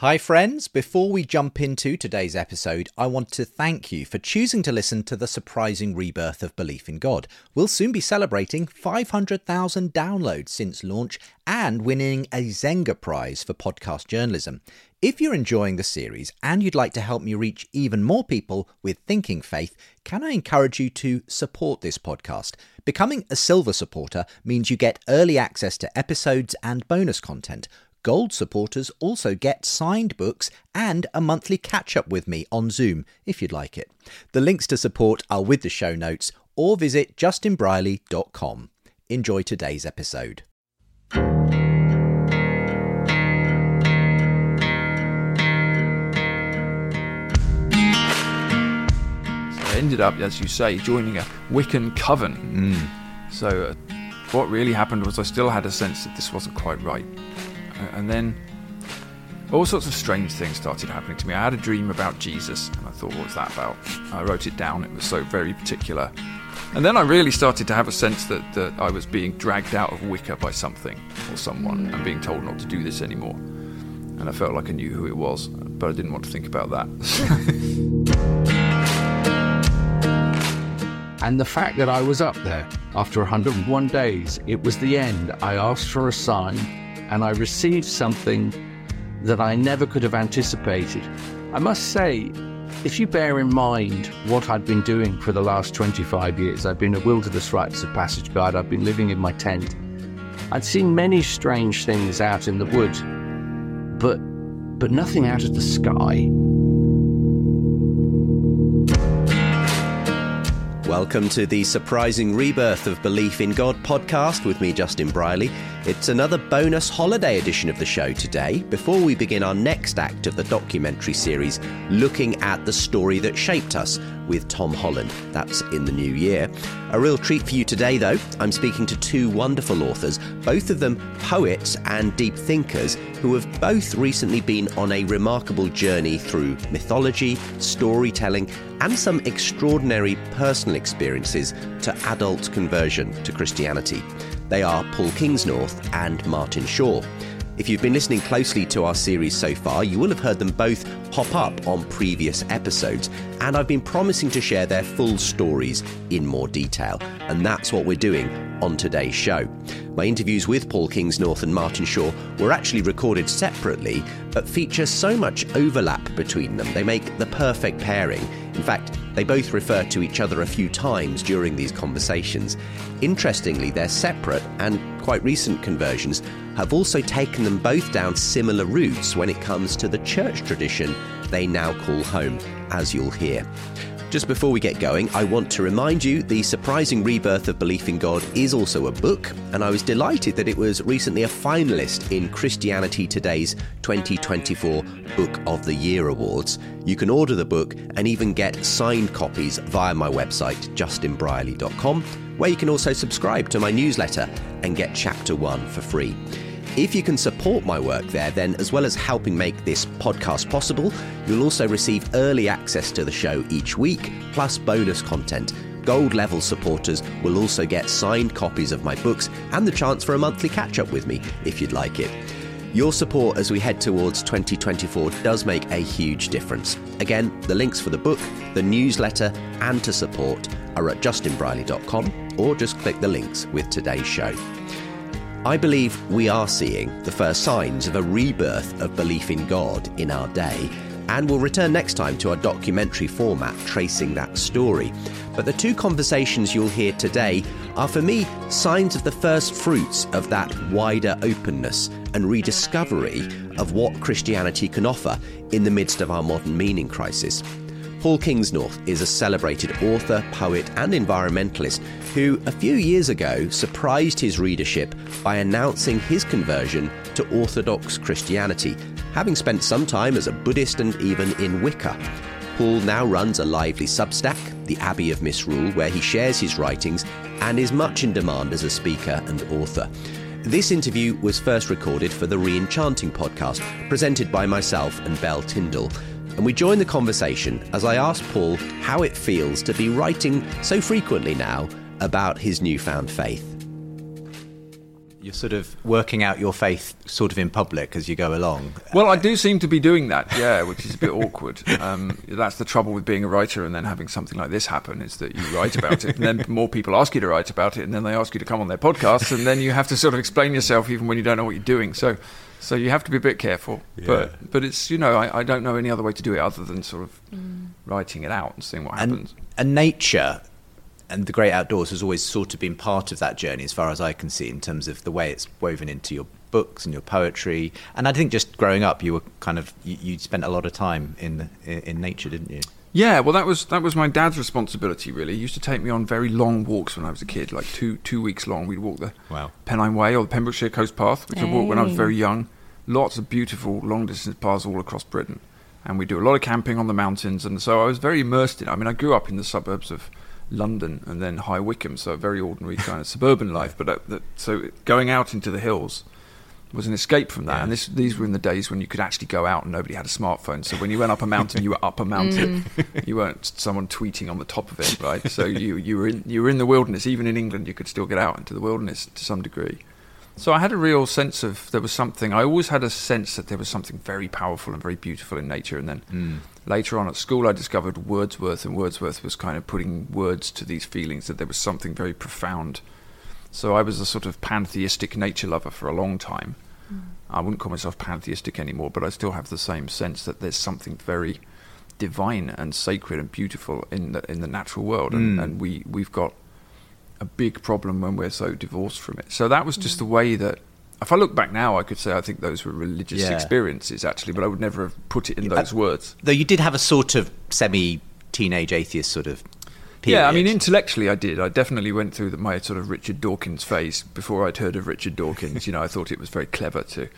Hi, friends. Before we jump into today's episode, I want to thank you for choosing to listen to the surprising rebirth of belief in God. We'll soon be celebrating 500,000 downloads since launch and winning a Zenga Prize for podcast journalism. If you're enjoying the series and you'd like to help me reach even more people with thinking faith, can I encourage you to support this podcast? Becoming a silver supporter means you get early access to episodes and bonus content. Gold supporters also get signed books and a monthly catch up with me on Zoom if you'd like it. The links to support are with the show notes or visit justinbrierley.com. Enjoy today's episode. So I ended up, as you say, joining a Wiccan coven. Mm. So uh, what really happened was I still had a sense that this wasn't quite right. And then all sorts of strange things started happening to me. I had a dream about Jesus, and I thought, what's that about? I wrote it down, it was so very particular. And then I really started to have a sense that, that I was being dragged out of Wicca by something or someone and being told not to do this anymore. And I felt like I knew who it was, but I didn't want to think about that. And the fact that I was up there after 101 days, it was the end. I asked for a sign and I received something that I never could have anticipated. I must say, if you bear in mind what I'd been doing for the last 25 years, I've been a wilderness rites of passage guide, I've been living in my tent. I'd seen many strange things out in the woods, but but nothing out of the sky. Welcome to the surprising rebirth of Belief in God podcast with me, Justin Brierley. It's another bonus holiday edition of the show today before we begin our next act of the documentary series looking at the story that shaped us with Tom Holland. That's in the new year. A real treat for you today, though. I'm speaking to two wonderful authors, both of them poets and deep thinkers, who have both recently been on a remarkable journey through mythology, storytelling, and some extraordinary personal experiences to adult conversion to Christianity. They are Paul Kingsnorth and Martin Shaw. If you've been listening closely to our series so far, you will have heard them both pop up on previous episodes, and I've been promising to share their full stories in more detail, and that's what we're doing on today's show. My interviews with Paul Kingsnorth and Martin Shaw were actually recorded separately, but feature so much overlap between them, they make the perfect pairing. In fact, they both refer to each other a few times during these conversations. Interestingly, they're separate and quite recent conversions have also taken them both down similar routes when it comes to the church tradition they now call home, as you'll hear. Just before we get going, I want to remind you the surprising rebirth of belief in God is also a book, and I was delighted that it was recently a finalist in Christianity Today's 2024 Book of the Year Awards. You can order the book and even get signed copies via my website, justinbrierley.com, where you can also subscribe to my newsletter and get chapter one for free. If you can support my work there, then as well as helping make this podcast possible, you'll also receive early access to the show each week, plus bonus content. Gold level supporters will also get signed copies of my books and the chance for a monthly catch up with me if you'd like it. Your support as we head towards 2024 does make a huge difference. Again, the links for the book, the newsletter, and to support are at justinbrierley.com or just click the links with today's show. I believe we are seeing the first signs of a rebirth of belief in God in our day, and we'll return next time to our documentary format tracing that story. But the two conversations you'll hear today are for me signs of the first fruits of that wider openness and rediscovery of what Christianity can offer in the midst of our modern meaning crisis. Paul Kingsnorth is a celebrated author, poet, and environmentalist who, a few years ago, surprised his readership by announcing his conversion to Orthodox Christianity having spent some time as a Buddhist and even in Wicca. Paul now runs a lively Substack, The Abbey of Misrule, where he shares his writings and is much in demand as a speaker and author. This interview was first recorded for the Reenchanting podcast, presented by myself and Belle Tindall. And we join the conversation as I ask Paul how it feels to be writing so frequently now about his newfound faith. You're sort of working out your faith sort of in public as you go along. Well, I do seem to be doing that, yeah, which is a bit awkward. Um, that's the trouble with being a writer and then having something like this happen is that you write about it, and then more people ask you to write about it, and then they ask you to come on their podcast, and then you have to sort of explain yourself even when you don't know what you're doing. So, so you have to be a bit careful. Yeah. But but it's you know I, I don't know any other way to do it other than sort of mm. writing it out and seeing what happens. And, and nature and the great outdoors has always sort of been part of that journey, as far as I can see, in terms of the way it's woven into your books and your poetry. And I think just growing up, you were kind of you, you spent a lot of time in in, in nature, didn't you? Yeah, well, that was that was my dad's responsibility. Really, he used to take me on very long walks when I was a kid, like two two weeks long. We'd walk the Wow. Pennine Way or the Pembrokeshire Coast Path, which I walked when I was very young. Lots of beautiful long distance paths all across Britain, and we do a lot of camping on the mountains. And so I was very immersed in. it. I mean, I grew up in the suburbs of London and then High Wycombe, so a very ordinary kind of suburban life. But uh, that, so going out into the hills was an escape from that. Yeah. And this, these were in the days when you could actually go out and nobody had a smartphone. So when you went up a mountain, you were up a mountain. you weren't someone tweeting on the top of it, right? So you, you were in you were in the wilderness. Even in England, you could still get out into the wilderness to some degree. So I had a real sense of there was something. I always had a sense that there was something very powerful and very beautiful in nature. And then later on at school, I discovered Wordsworth, and Wordsworth was kind of putting words to these feelings that there was something very profound. So I was a sort of pantheistic nature lover for a long time. I wouldn't call myself pantheistic anymore, but I still have the same sense that there's something very divine and sacred and beautiful in the in the natural world, and, Mm. and we we've got a big problem when we're so divorced from it. So that was just the way that. If I look back now, I could say I think those were religious Yeah. experiences actually, but I would never have put it in those uh, words. Though you did have a sort of semi teenage atheist sort of period. Yeah, I mean, intellectually, I did. I definitely went through the, my sort of Richard Dawkins phase before I'd heard of Richard Dawkins. You know, I thought it was very clever to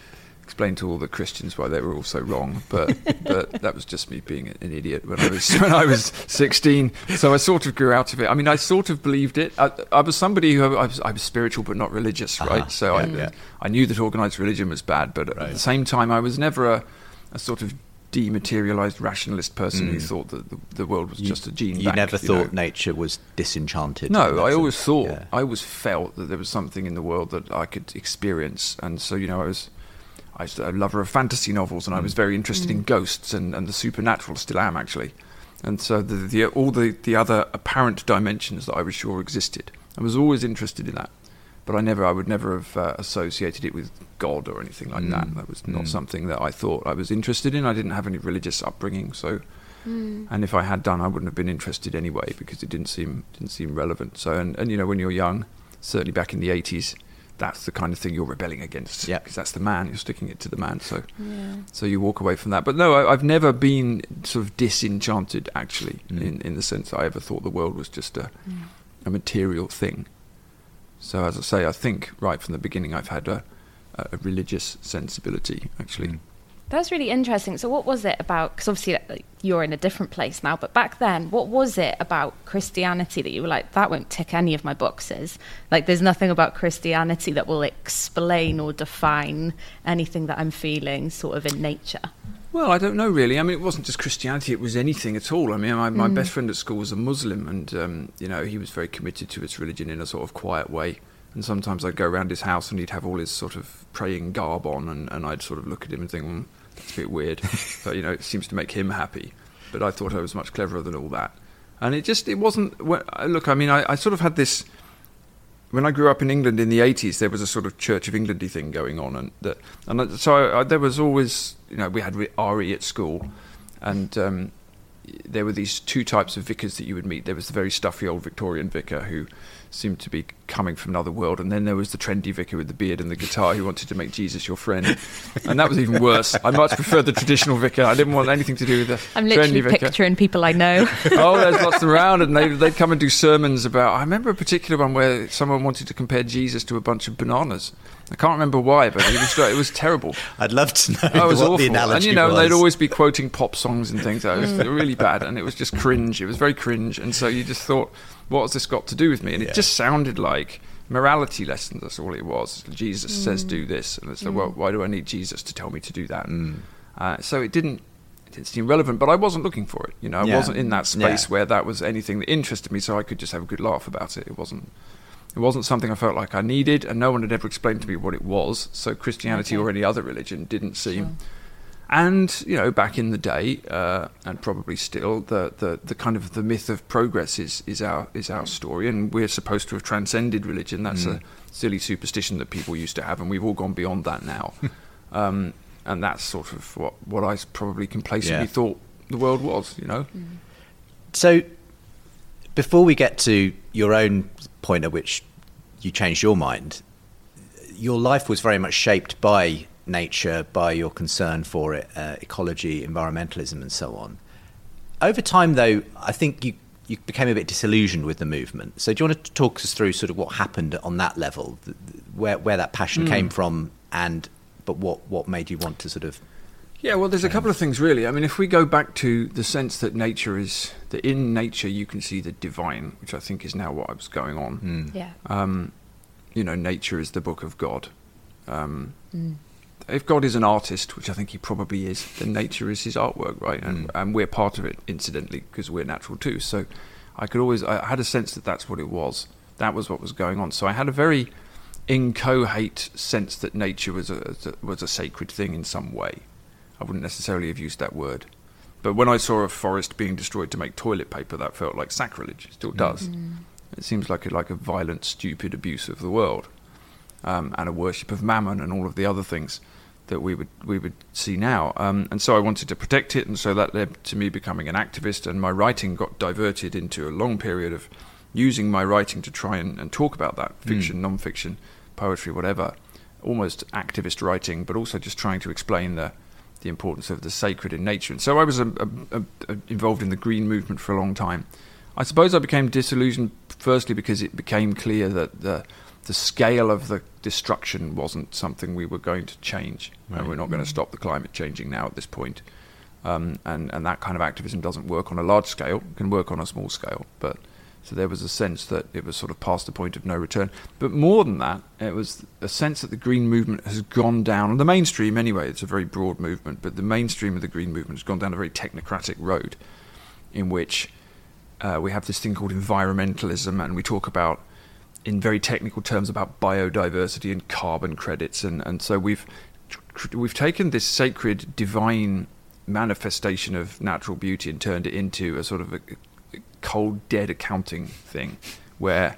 explain to all the Christians why they were all so wrong. But but that was just me being an idiot when I was when I was sixteen. So I sort of grew out of it. I mean, I sort of believed it. I, I was somebody who I was, I was spiritual but not religious, right? Uh-huh. So Yeah, I yeah. I knew that organised religion was bad, but at the same time, I was never a, a sort of dematerialized rationalist person who Mm. thought that the, the world was You- just a gene You bank, never you thought know. nature was disenchanted. No, I always thought, Yeah. I always felt that there was something in the world that I could experience, and so you know, I was, I was a lover of fantasy novels, and I was very interested in ghosts and, and the supernatural. Still am actually, and so the, the all the the other apparent dimensions that I was sure existed, I was always interested in that, but I never, I would never have uh, associated it with God or anything like that. Mm. That was not Mm. something that I thought I was interested in. I didn't have any religious upbringing, so. And if I had done, I wouldn't have been interested anyway because it didn't seem didn't seem relevant. So, and, and you know, when you're young, certainly back in the '80s, that's the kind of thing you're rebelling against. Yeah. because that's the man. You're sticking it to the man. So, Yeah. so you walk away from that. But no, I, I've never been sort of disenchanted actually, Mm. in in the sense that I ever thought the world was just a a material thing. So, as I say, I think right from the beginning, I've had a, a religious sensibility actually. Mm. That's really interesting. So, what was it about? Because obviously like, you're in a different place now, but back then, what was it about Christianity that you were like, that won't tick any of my boxes? Like, there's nothing about Christianity that will explain or define anything that I'm feeling sort of in nature. Well, I don't know really. I mean, it wasn't just Christianity; it was anything at all. I mean, my, my best friend at school was a Muslim, and um, you know, he was very committed to his religion in a sort of quiet way. And sometimes I'd go around his house, and he'd have all his sort of praying garb on, and, and I'd sort of look at him and think, mm, "That's a bit weird," but you know, it seems to make him happy. But I thought I was much cleverer than all that, and it just it wasn't. well, Look, I mean, I, I sort of had this when I grew up in England in the 80s, there was a sort of Church of Englandy thing going on, and that, and so I, I, there was always, you know, we had RE at school, and um, there were these two types of vicars that you would meet. There was the very stuffy old Victorian vicar who seemed to be coming from another world, and then there was the trendy vicar with the beard and the guitar who wanted to make Jesus your friend, and that was even worse. I much preferred the traditional vicar. I didn't want anything to do with the I'm literally trendy vicar picturing people I know. oh, there's lots around, and they, they'd come and do sermons about. I remember a particular one where someone wanted to compare Jesus to a bunch of bananas, I can't remember why, but it was it was terrible. I'd love to know Oh, it was what awful. the analogy and you know, was. they'd always be quoting pop songs and things. That was mm. really bad, and it was just cringe. It was very cringe, and so you just thought, what has this got to do with me? And it Yeah. just sounded like morality lessons. That's all it was. Jesus says do this, and it's like, well, why do I need Jesus to tell me to do that? Uh, so it didn't. It didn't seem relevant, but I wasn't looking for it. You know, I Yeah. wasn't in that space Yeah. where that was anything that interested me, so I could just have a good laugh about it. It wasn't. It wasn't something I felt like I needed, and no one had ever explained to me what it was. So Christianity Okay. or any other religion didn't seem. And you know, back in the day, uh, and probably still, the, the, the kind of the myth of progress is, is our is our story, and we're supposed to have transcended religion. That's a silly superstition that people used to have, and we've all gone beyond that now. um, and that's sort of what what I probably complacently Yeah. thought the world was. You know, So, before we get to your own point at which you changed your mind, your life was very much shaped by nature, by your concern for it, uh, ecology, environmentalism, and so on. Over time, though, I think you you became a bit disillusioned with the movement. So, do you want to talk us through sort of what happened on that level, th- th- where where that passion came from, and but what what made you want to sort of Yeah, well, there's a couple of things really. I mean, if we go back to the sense that nature is that in nature you can see the divine, which I think is now what was going on. Yeah. Um, you know, nature is the book of God. Um, If God is an artist, which I think he probably is, then nature is his artwork, right? And hmm. and we're part of it, incidentally, because we're natural too. So I could always I had a sense that that's what it was. That was what was going on. So I had a very incohate sense that nature was a was a sacred thing in some way. I wouldn't necessarily have used that word. But when I saw a forest being destroyed to make toilet paper, that felt like sacrilege. It still hmm. does. Hmm. It seems like a, like a violent, stupid abuse of the world, um, and a worship of mammon and all of the other things that we would we would see now. Um, and so I wanted to protect it, and so that led to me becoming an activist. And my writing got diverted into a long period of using my writing to try and, and talk about that fiction, non-fiction, poetry, whatever, almost activist writing, but also just trying to explain the the importance of the sacred in nature. And so I was a, a, a, involved in the green movement for a long time. I suppose I became disillusioned firstly because it became clear that the the scale of the destruction wasn't something we were going to change, and we're not going to stop the climate changing now at this point. Um, and and that kind of activism doesn't work on a large scale; it can work on a small scale, but. So there was a sense that it was sort of past the point of no return. But more than that, it was a sense that the green movement has gone down, the mainstream anyway, it's a very broad movement, but the mainstream of the green movement has gone down a very technocratic road in which uh, we have this thing called environmentalism, and we talk about, in very technical terms, about biodiversity and carbon credits. And, and so we've, we've taken this sacred, divine manifestation of natural beauty and turned it into a sort of a, cold, dead accounting thing where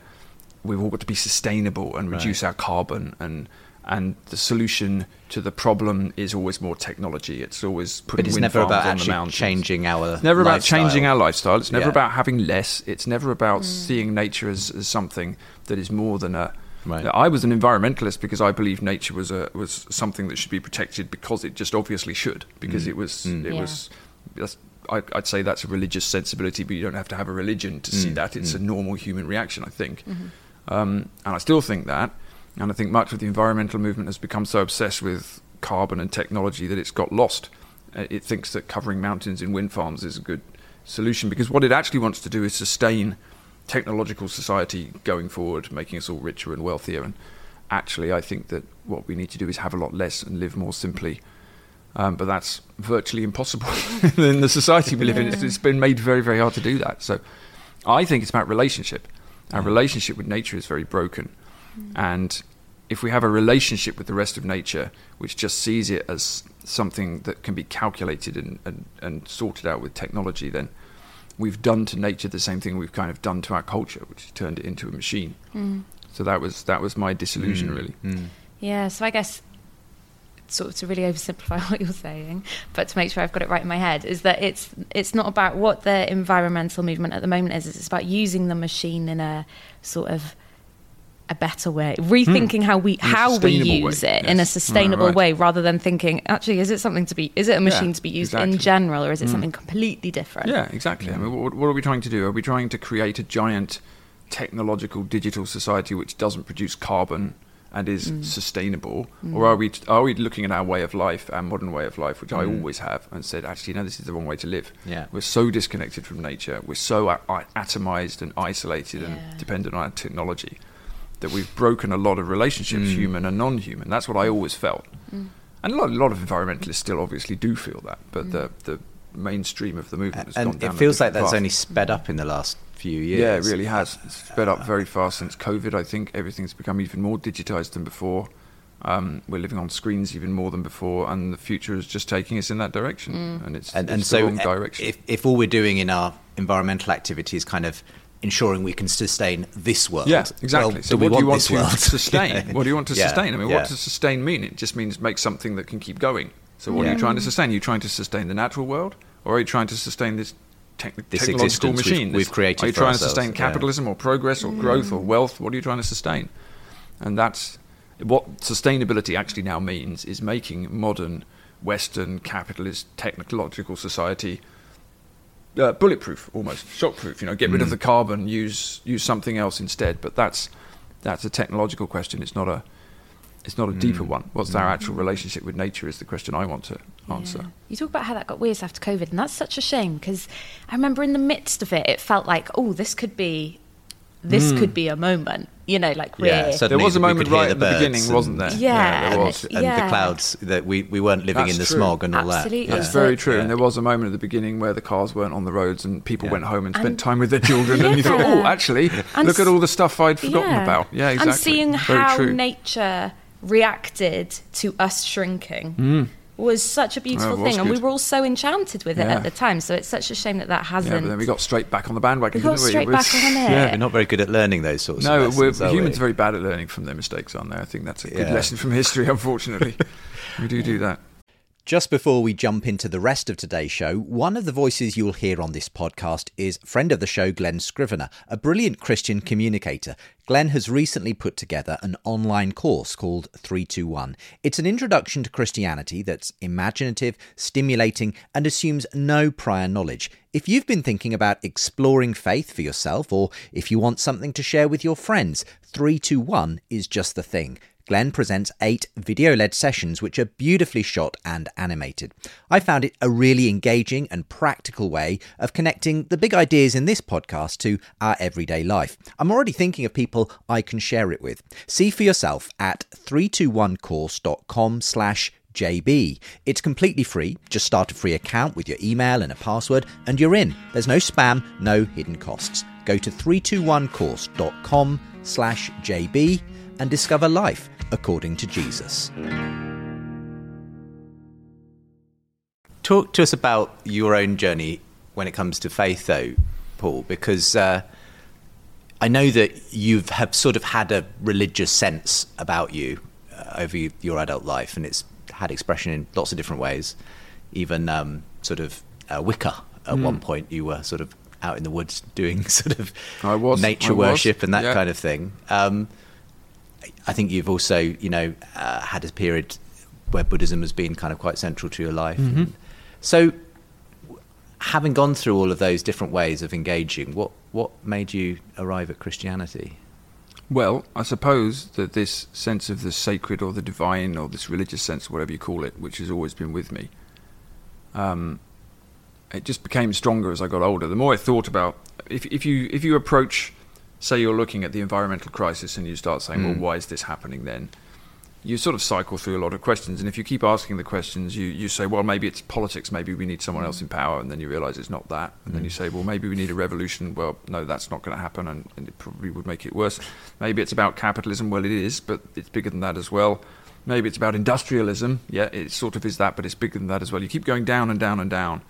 we've all got to be sustainable and reduce Right. our carbon and and the solution to the problem is always more technology. It's always putting But it's wind never farms about on the actually mountains. changing our. It's never about lifestyle. changing our lifestyle. It's never Yeah. about having less. It's never about mm. seeing nature as, as something that is more than a. Right. I was an environmentalist because I believe nature was a was something that should be protected because it just obviously should because mm. it was mm. it Yeah. was. That's, I, I'd say that's a religious sensibility, but you don't have to have a religion to see that. It's a normal human reaction, I think, mm-hmm. um, and I still think that. And I think much of the environmental movement has become so obsessed with carbon and technology that it's got lost. Uh, It thinks that covering mountains in wind farms is a good solution because what it actually wants to do is sustain technological society going forward, making us all richer and wealthier. And actually, I think that what we need to do is have a lot less and live more simply. Um, but that's virtually impossible in the society we live in. It's, it's been made very, very hard to do that. So I think it's about relationship. Our relationship with nature is very broken. And if we have a relationship with the rest of nature, which just sees it as something that can be calculated and, and, and sorted out with technology, then we've done to nature the same thing we've kind of done to our culture, which has turned it into a machine. Mm. So that was that was my disillusion, mm, really. Mm. Yeah, so I guess sort of to really oversimplify what you're saying, but to make sure I've got it right in my head, is that it's it's not about what the environmental movement at the moment is. It's about using the machine in a sort of a better way, rethinking how we Hmm. how we use way, it in a sustainable Right, right. way, rather than thinking actually is it something to be is it a machine Yeah, to be used in exactly. Hmm. general or is it something completely different? Yeah, exactly. I mean, what, what are we trying to do? Are we trying to create a giant technological digital society which doesn't produce carbon and is sustainable, or are we are we looking at our way of life, our modern way of life, which I always have, and said, actually, no, this is the wrong way to live. Yeah. We're so disconnected from nature. We're so a- a- atomized and isolated Yeah. and dependent on our technology that we've broken a lot of relationships, mm. human and non-human. That's what I always felt, and a lot, a lot of environmentalists still obviously do feel that, but the the mainstream of the movement has gone and down it feels like that's path. only sped up in the last few years. Yeah, it really has. It's sped up very fast since COVID. I think everything's become even more digitized than before. Um, we're living on screens even more than before, and the future is just taking us in that direction. And it's, and, it's and the so wrong direction. if, if all we're doing in our environmental activity is kind of ensuring we can sustain this world yeah, exactly. well, so do we what do you want this to world? sustain? Yeah. What do you want to Yeah, sustain? I mean, yeah. what does sustain mean? It just means make something that can keep going. So what are you trying to sustain? Are you trying to sustain the natural world, or are you trying to sustain this, tech This technological existence we've- machine? we've created Are you for trying to ourselves, sustain yeah. capitalism or progress or mm. growth or wealth? What are you trying to sustain? And that's what sustainability actually now means is making modern Western capitalist technological society uh, bulletproof, almost shockproof. You know, get rid Mm. of the carbon, use use something else instead. But that's that's a technological question. It's not a it's not a Mm. deeper one. What's our actual relationship with nature is the question I want to answer. Yeah. You talk about how that got worse after COVID, and that's such a shame because I remember in the midst of it, it felt like, oh, this could be, this could be a moment. You know, like we're Yeah, suddenly There was a moment could hear right the at the birds beginning, and- wasn't there? Yeah, there and was. it- and Yeah. the clouds that we, we weren't living That's in the true. smog and all Absolutely. that. That's Yeah. very true. Yeah. And there was a moment at the beginning where the cars weren't on the roads and people Yeah. went home and spent And- time with their children. And you thought, oh, actually, And look at all the stuff I'd forgotten Yeah. about. Yeah, exactly. And seeing Very how true. nature reacted to us shrinking mm. Was such a beautiful oh, was thing, and we were all so enchanted with it Yeah. at the time. So it's such a shame that that hasn't. Yeah, but then we got straight back on the bandwagon. We got didn't we? straight It back on it. Yeah, we're not very good at learning those sorts No, of we're, are humans we? are very bad at learning from their mistakes, aren't they? I think that's a good Yeah. lesson from history, unfortunately. we do do that. Just before we jump into the rest of today's show, one of the voices you'll hear on this podcast is friend of the show, Glen Scrivener, a brilliant Christian communicator. Glen has recently put together an online course called 321. It's an introduction to Christianity that's imaginative, stimulating, and assumes no prior knowledge. If you've been thinking about exploring faith for yourself, or if you want something to share with your friends, 321 is just the thing. Glen presents eight video led sessions which are beautifully shot and animated. I found it a really engaging and practical way of connecting the big ideas in this podcast to our everyday life. I'm already thinking of people I can share it with. See for yourself at 321course.com slash JB. It's completely free. Just start a free account with your email and a password, and you're in. There's no spam, no hidden costs. Go to 321course.com slash JB and discover life according to Jesus. Talk to us about your own journey when it comes to faith, though, Paul, because uh, I know that you've have sort of had a religious sense about you uh, over your adult life, and it's had expression in lots of different ways. Even um, sort of uh, Wicca at one point, you were sort of out in the woods doing sort of I was, nature I was, worship and that yeah. kind of thing. Um, I think you've also, you know, uh, had a period where Buddhism has been kind of quite central to your life. Mm-hmm. So, having gone through all of those different ways of engaging, what what made you arrive at Christianity? Well, I suppose that this sense of the sacred or the divine or this religious sense, whatever you call it, which has always been with me, um, it just became stronger as I got older. The more I thought about, if, if you if you approach, say you're looking at the environmental crisis and you start saying, well, hmm. why is this happening then? You sort of cycle through a lot of questions, and if you keep asking the questions, you, you say, well, maybe it's politics, maybe we need someone else hmm. in power, and then you realize it's not that, and then you hmm. say, well, maybe we need a revolution. Well, no, that's not going to happen, and, and it probably would make it worse. Maybe it's about capitalism. Well, it is, but it's bigger than that as well. Maybe it's about industrialism. Yeah, it sort of is that, but it's bigger than that as well. You keep going down and down and down,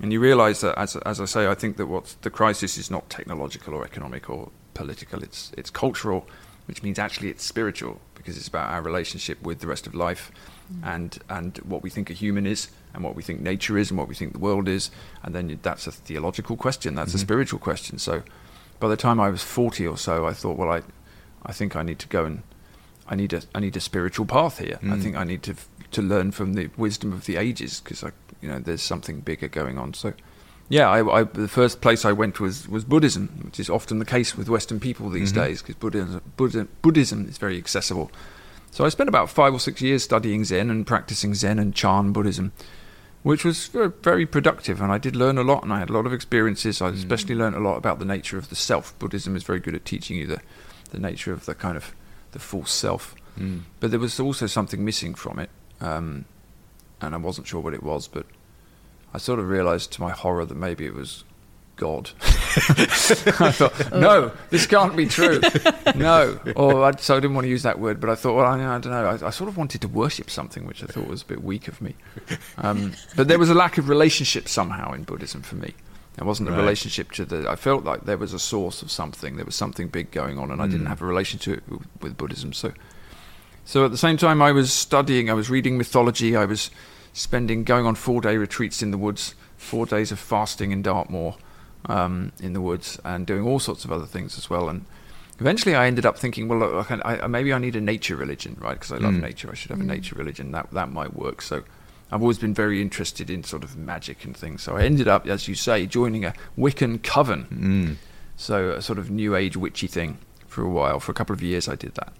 and you realize that, as, as I say, I think that what the crisis is not technological or economic or political. It's it's cultural, which means actually it's spiritual because it's about our relationship with the rest of life, mm. and and what we think a human is, and what we think nature is, and what we think the world is, and then that's a theological question. That's a mm-hmm. spiritual question. So, by the time I was forty or so, I thought, well, I, I think I need to go and I need a I need a spiritual path here. I mm. think I need to to learn from the wisdom of the ages because I you know there's something bigger going on. So yeah, I, I, the first place I went was was Buddhism, which is often the case with Western people these days because Buddhism, Buddhism Buddhism is very accessible. So I spent about five or six years studying Zen and practicing Zen and Chan Buddhism, which was very, very productive. And I did learn a lot, and I had a lot of experiences. I especially learned a lot about the nature of the self. Buddhism is very good at teaching you the, the nature of the kind of the false self. Mm. But there was also something missing from it, um, and I wasn't sure what it was. But I sort of realised to my horror that maybe it was God. I thought, no, this can't be true. No. Or I, so I didn't want to use that word, but I thought, well, I, I don't know. I, I, sort of wanted to worship something, which I thought was a bit weak of me. Um, but there was a lack of relationship somehow in Buddhism for me. There wasn't a relationship to the. I felt like there was a source of something. There was something big going on, and I didn't Mm. have a relationship with, with Buddhism. So, so at the same time, I was studying. I was reading mythology. I was spending going on four day retreats in the woods, four days of fasting in Dartmoor, um, in the woods, and doing all sorts of other things as well. And eventually, I ended up thinking, well, look, I, I, maybe I need a nature religion, right? Because I love Mm. nature. I should have a nature religion. That that might work. So. I've always been very interested in sort of magic and things. So I ended up, as you say, joining a Wiccan coven. Mm. So a sort of new age witchy thing for a while. For a couple of years, I did that,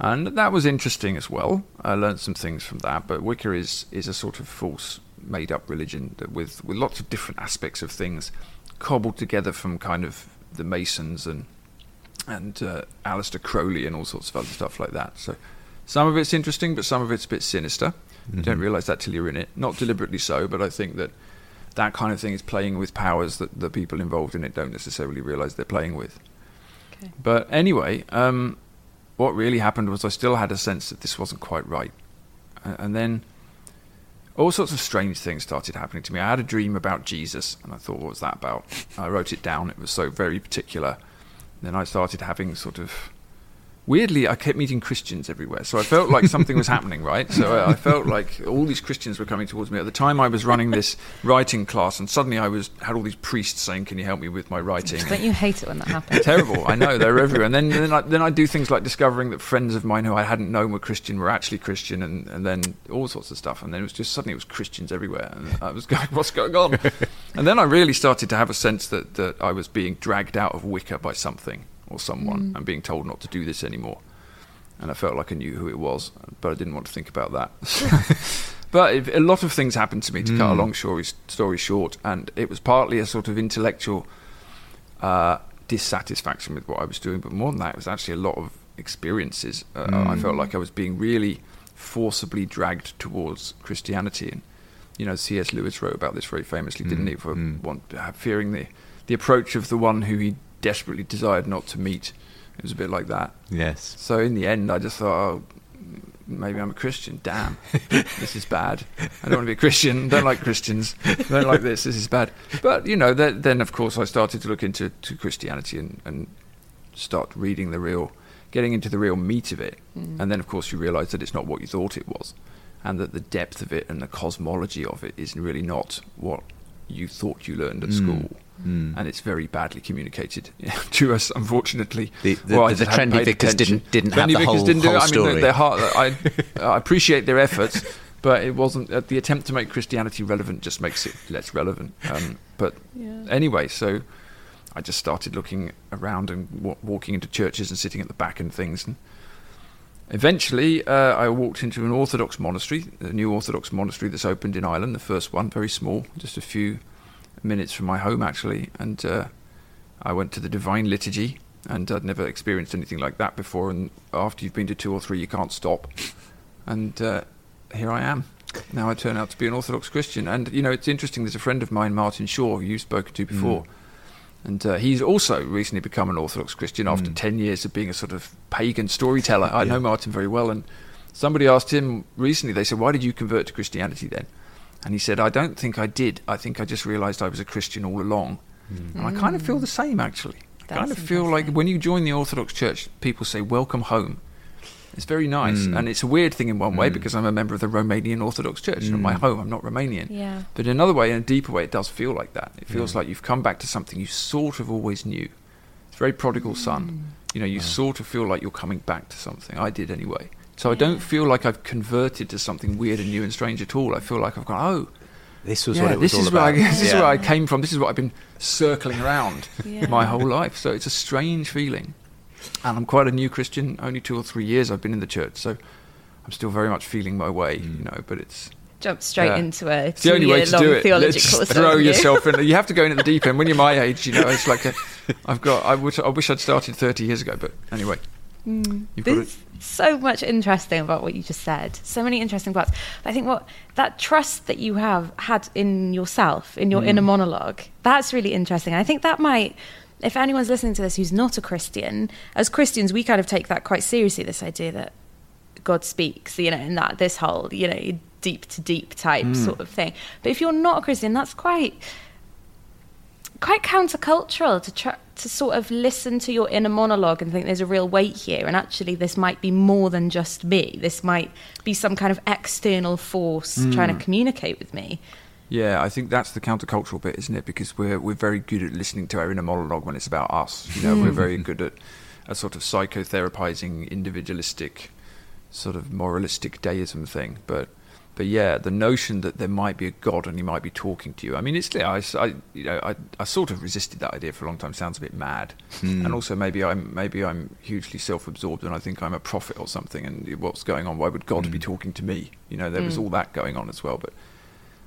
and that was interesting as well. I learned some things from that. But Wicca is is a sort of false, made up religion that with with lots of different aspects of things cobbled together from kind of the Masons and and uh, Aleister Crowley and all sorts of other stuff like that. So some of it's interesting, but some of it's a bit sinister. You don't realise that till you're in it. Not deliberately so, but I think that that kind of thing is playing with powers that the people involved in it don't necessarily realise they're playing with. Okay. But anyway, um, what really happened was I still had a sense that this wasn't quite right. And then all sorts of strange things started happening to me. I had a dream about Jesus, and I thought, what was that about? I wrote it down. It was so very particular. Then I started having sort of. Weirdly, I kept meeting Christians everywhere, so I felt like something was happening, right? So I, I felt like all these Christians were coming towards me. At the time, I was running this writing class, and suddenly I was had all these priests saying, "Can you help me with my writing?" Don't you hate it when that happens? terrible. I know they're everywhere. And then then I, then I do things like discovering that friends of mine who I hadn't known were Christian were actually Christian, and, and then all sorts of stuff. And then it was just suddenly it was Christians everywhere, and I was going, "What's going on?" and then I really started to have a sense that that I was being dragged out of Wicca by something or someone, and being told not to do this anymore. And I felt like I knew who it was, but I didn't want to think about that. But it, a lot of things happened to me. To cut a long story story short, and it was partly a sort of intellectual uh, dissatisfaction with what I was doing, but more than that, it was actually a lot of experiences. Uh, I felt like I was being really forcibly dragged towards Christianity, and you know, C.S. Lewis wrote about this very famously, didn't he? For one, uh, fearing the the approach of the one who he desperately desired not to meet. It was a bit like that. Yes. So in the end, I just thought, oh, maybe I'm a Christian. Damn, this is bad. I don't want to be a Christian. Don't like Christians. Don't like this. This is bad. But you know, then, then of course I started to look into to Christianity and, and start reading the real, getting into the real meat of it. Mm. And then of course you realise that it's not what you thought it was, and that the depth of it and the cosmology of it is really not what you thought you learned at mm. school. And it's very badly communicated to us, unfortunately. The- the- Or I the trendy paid vicars attention. didn't- didn't Trendy have the whole- didn't do it. whole I mean, story. they're I, I appreciate their efforts, but it wasn't uh, the attempt to make Christianity relevant just makes it less relevant. Um, but Yeah. anyway, so I just started looking around and wa- walking into churches and sitting at the back and things. And eventually, uh, I walked into an Orthodox monastery, a new Orthodox monastery that's opened in Ireland, the first one, very small, just a few minutes from my home actually. And uh, I went to the Divine Liturgy, and I'd never experienced anything like that before. And after you've been to two or three, you can't stop. And uh, here I am. Now I turn out to be an Orthodox Christian. And, you know, it's interesting. There's a friend of mine, Martin Shaw, who you've spoken to before. And uh, he's also recently become an Orthodox Christian after 10 years of being a sort of pagan storyteller. I know Martin very well. And somebody asked him recently, they said, Why did you convert to Christianity then? And he said, I don't think I did. I think I just realized I was a Christian all along. Hmm. And I kind of feel the same, actually. I kind of feel like when you join the Orthodox Church, people say, Welcome home. It's very nice. Hmm. And it's a weird thing in one way hmm. because I'm a member of the Romanian Orthodox Church. and my home, I'm not Romanian. Yeah. But in another way, in a deeper way, it does feel like that. It feels like you've come back to something you sort of always knew. It's very prodigal son. You know, you sort of feel like you're coming back to something. I did anyway. So I don't feel like I've converted to something weird and new and strange at all. I feel like I've gone, oh, This was yeah, what it was this all is where I, about. this is where I came from. This is what I've been circling around Yeah. my whole life. So it's a strange feeling. and I'm quite a new Christian. Only two or three years I've been in the church, so I'm still very much feeling my way, Mm. you know. But it's Jump straight Yeah. into a it's the only way to two-year-long do it. theology Let's course. throw you? yourself in. You have to go in at the deep end. When you're my age, you know, it's like a, I've got. I wish I wish I'd started 30 years ago, but anyway, Mm. to, There's so much interesting about what you just said. So many interesting parts. But I think what that trust that you have had in yourself, in your inner monologue, that's really interesting. I think that might, if anyone's listening to this who's not a Christian, as Christians, we kind of take that quite seriously. This idea that God speaks, you know, and that this whole, you know, deep to deep type sort of thing. But if you're not a Christian, that's quite quite countercultural to try to sort of listen to your inner monologue and think there's a real weight here and actually this might be more than just me this might be some kind of external force hmm. trying to communicate with me Yeah, I think that's the countercultural bit, isn't it? Because we're we're very good at listening to our inner monologue when it's about us. You know, we're hmm. very good at a sort of psychotherapizing, individualistic, sort of moralistic deism thing. But but yeah, the notion that there might be a God and he might be talking to you. I mean, it's I, I you know I, I sort of resisted that idea for a long time. Sounds a bit mad, hmm. and also maybe I'm maybe I'm hugely self-absorbed and I think I'm a prophet or something. And what's going on? Why would God be hmm. talking to me? You know, there was hmm. all that going on as well. But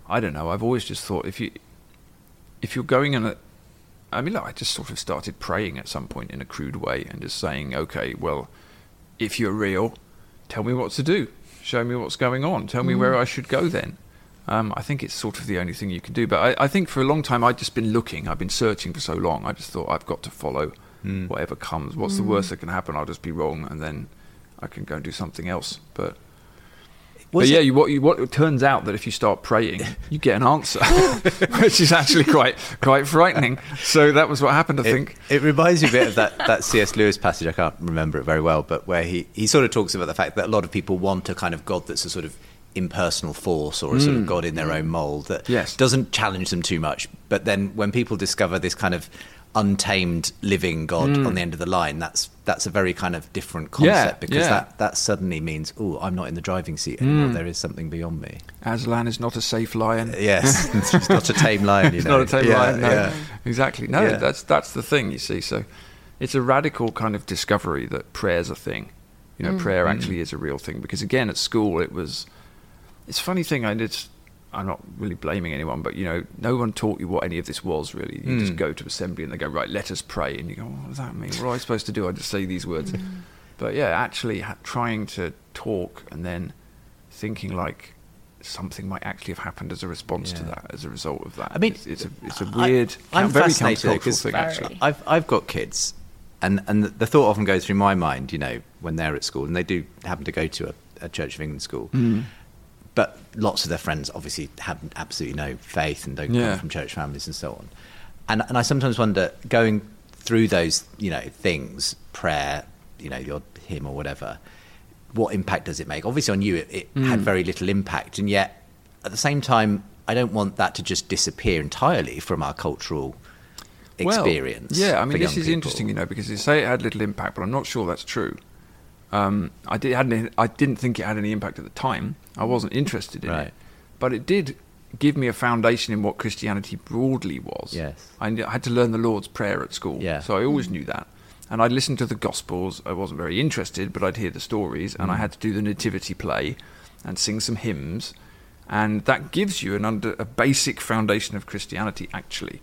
I don't know. I've always just thought if you if you're going in a I mean, look, I just sort of started praying at some point in a crude way and just saying, okay, well, if you're real, tell me what to do. Show me what's going on. Tell me where mm. I should go then. Um, I think it's sort of the only thing you can do. But I, I think for a long time, I'd just been looking. I've been searching for so long. I just thought I've got to follow mm. whatever comes. What's the mm. worst that can happen? I'll just be wrong and then I can go and do something else. But Was but yeah, it- you, what, you, what it turns out that if you start praying, you get an answer, which is actually quite quite frightening. So that was what happened, I It, think. it reminds me a bit of that, that C.S. Lewis passage. I can't remember it very well, but where he, he sort of talks about the fact that a lot of people want a kind of God that's a sort of impersonal force or a sort of hmm. God in their own mold that Yes. doesn't challenge them too much. But then when people discover this kind of untamed living God mm. on the end of the line, that's that's a very kind of different concept Yeah, because yeah. that, that suddenly means, oh, I'm not in the driving seat anymore. Mm. There is something beyond me. Aslan is not a safe lion. Uh, yes, it's not a tame lion. You He's know. not a tame Yeah, lion. No, yeah. exactly. No, Yeah. that's that's the thing. You see, so it's a radical kind of discovery that prayer's a thing. You know, mm. prayer actually is a real thing. Because again, at school, it was. It's a funny thing. I did. I'm not really blaming anyone, but you know, no one taught you what any of this was really. You just go to assembly and they go, right, let us pray, and you go, what does that mean? What am I supposed to do? I just say these words. But yeah, actually ha- trying to talk and then thinking like something might actually have happened as a response to that, as a result of that. I mean, it's, it's a it's a I- weird, I'm very fascinated countercultural because thing actually. I've I've got kids, and and the thought often goes through my mind, you know, when they're at school, and they do happen to go to a, a Church of England school. Mm. But lots of their friends obviously have absolutely no faith and don't Yeah. come from church families and so on. And and I sometimes wonder, going through those, you know, things, prayer, you know, your hymn or whatever, what impact does it make? Obviously, on you, it, it had Mm. very little impact, and yet at the same time, I don't want that to just disappear entirely from our cultural experience. Well, yeah, I mean, this is people. interesting, you know, because you say it had little impact, but I'm not sure that's true. Um, I did I didn't think it had any impact at the time. I wasn't interested in Right. it, but it did give me a foundation in what Christianity broadly was. Yes. I I had to learn the Lord's Prayer at school, Yeah. so I always knew that. And I'd listen to the Gospels. I wasn't very interested, but I'd hear the stories, and I had to do the nativity play and sing some hymns, and that gives you an under a basic foundation of Christianity, actually,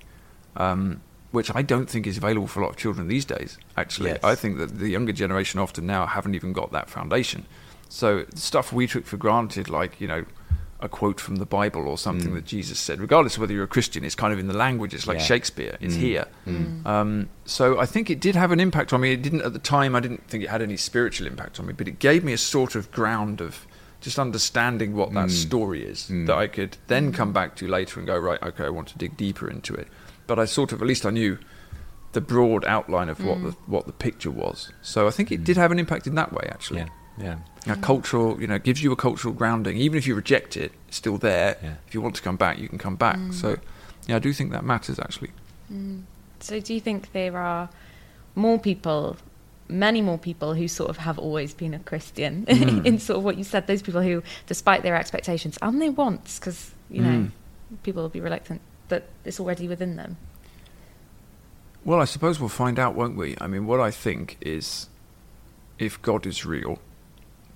um, which I don't think is available for a lot of children these days. Actually, Yes. I think that the younger generation often now haven't even got that foundation. So stuff we took for granted, like you know, a quote from the Bible or something mm. that Jesus said, regardless of whether you're a Christian, it's kind of in the language. It's like Yeah. Shakespeare. It's mm. here. Mm. Um, so I think it did have an impact on me. It didn't at the time. I didn't think it had any spiritual impact on me, but it gave me a sort of ground of just understanding what that story is that I could then come back to later and go right. Okay, I want to dig deeper into it. But I sort of at least I knew the broad outline of what the what the picture was. So I think it did have an impact in that way actually. Yeah, yeah. A cultural, you know, gives you a cultural grounding. Even if you reject it, it's still there. Yeah. If you want to come back, you can come back. Mm. So, yeah, I do think that matters actually. Mm. So, do you think there are more people, many more people who sort of have always been a Christian mm. in sort of what you said? Those people who, despite their expectations and their wants, because you know, people will be reluctant, that it's already within them. Well, I suppose we'll find out, won't we? I mean, what I think is if God is real,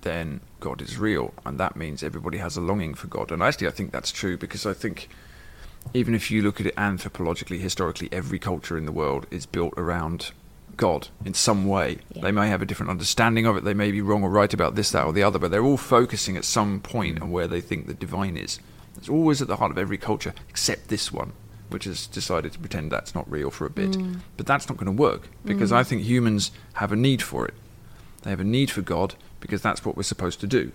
then God is real, and that means everybody has a longing for God. And actually, I think that's true because I think even if you look at it anthropologically, historically, every culture in the world is built around God in some way. Yeah. They may have a different understanding of it, they may be wrong or right about this, that, or the other, but they're all focusing at some point on where they think the divine is. It's always at the heart of every culture, except this one, which has decided to pretend that's not real for a bit. Mm. But that's not going to work because mm. I think humans have a need for it. They have a need for God because that's what we're supposed to do.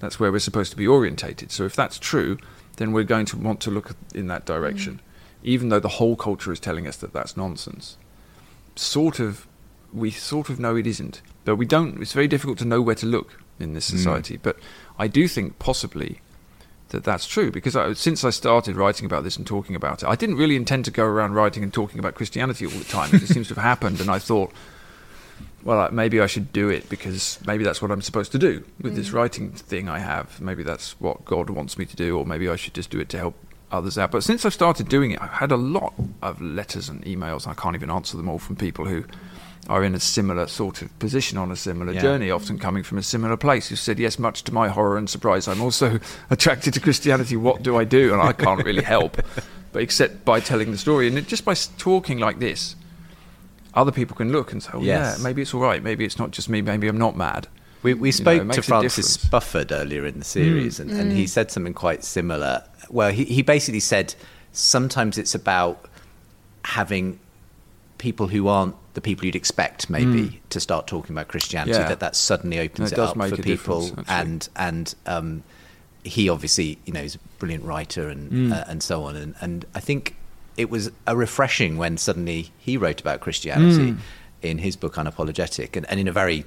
That's where we're supposed to be orientated. So if that's true, then we're going to want to look in that direction, mm-hmm. even though the whole culture is telling us that that's nonsense. Sort of, we sort of know it isn't, but we don't. It's very difficult to know where to look in this mm. society. But I do think possibly that that's true because I, since I started writing about this and talking about it, I didn't really intend to go around writing and talking about Christianity all the time. It just seems to have happened, and I thought, well, maybe I should do it because maybe that's what I'm supposed to do with this mm. writing thing I have. Maybe that's what God wants me to do, or maybe I should just do it to help others out. But since I've started doing it, I've had a lot of letters and emails. I can't even answer them all from people who are in a similar sort of position on a similar Yeah. journey, often coming from a similar place, who said, Yes, much to my horror and surprise, I'm also attracted to Christianity. What do I do? And I can't really help, but except by telling the story. And it, just by talking like this, other people can look and say, oh, Yes. yeah, maybe it's all right. Maybe it's not just me. Maybe I'm not mad. We, we You know, spoke to Francis difference. Spufford earlier in the series, and, and he said something quite similar. Well, he, he basically said sometimes it's about having people who aren't the people you'd expect, maybe, to start talking about Christianity. Yeah. That that suddenly opens It it, up for people, and and um, he obviously, you know, is a brilliant writer and Hmm. uh, and so on. And, and I think it was a refreshing when suddenly he wrote about Christianity Hmm. in his book Unapologetic, and, and in a very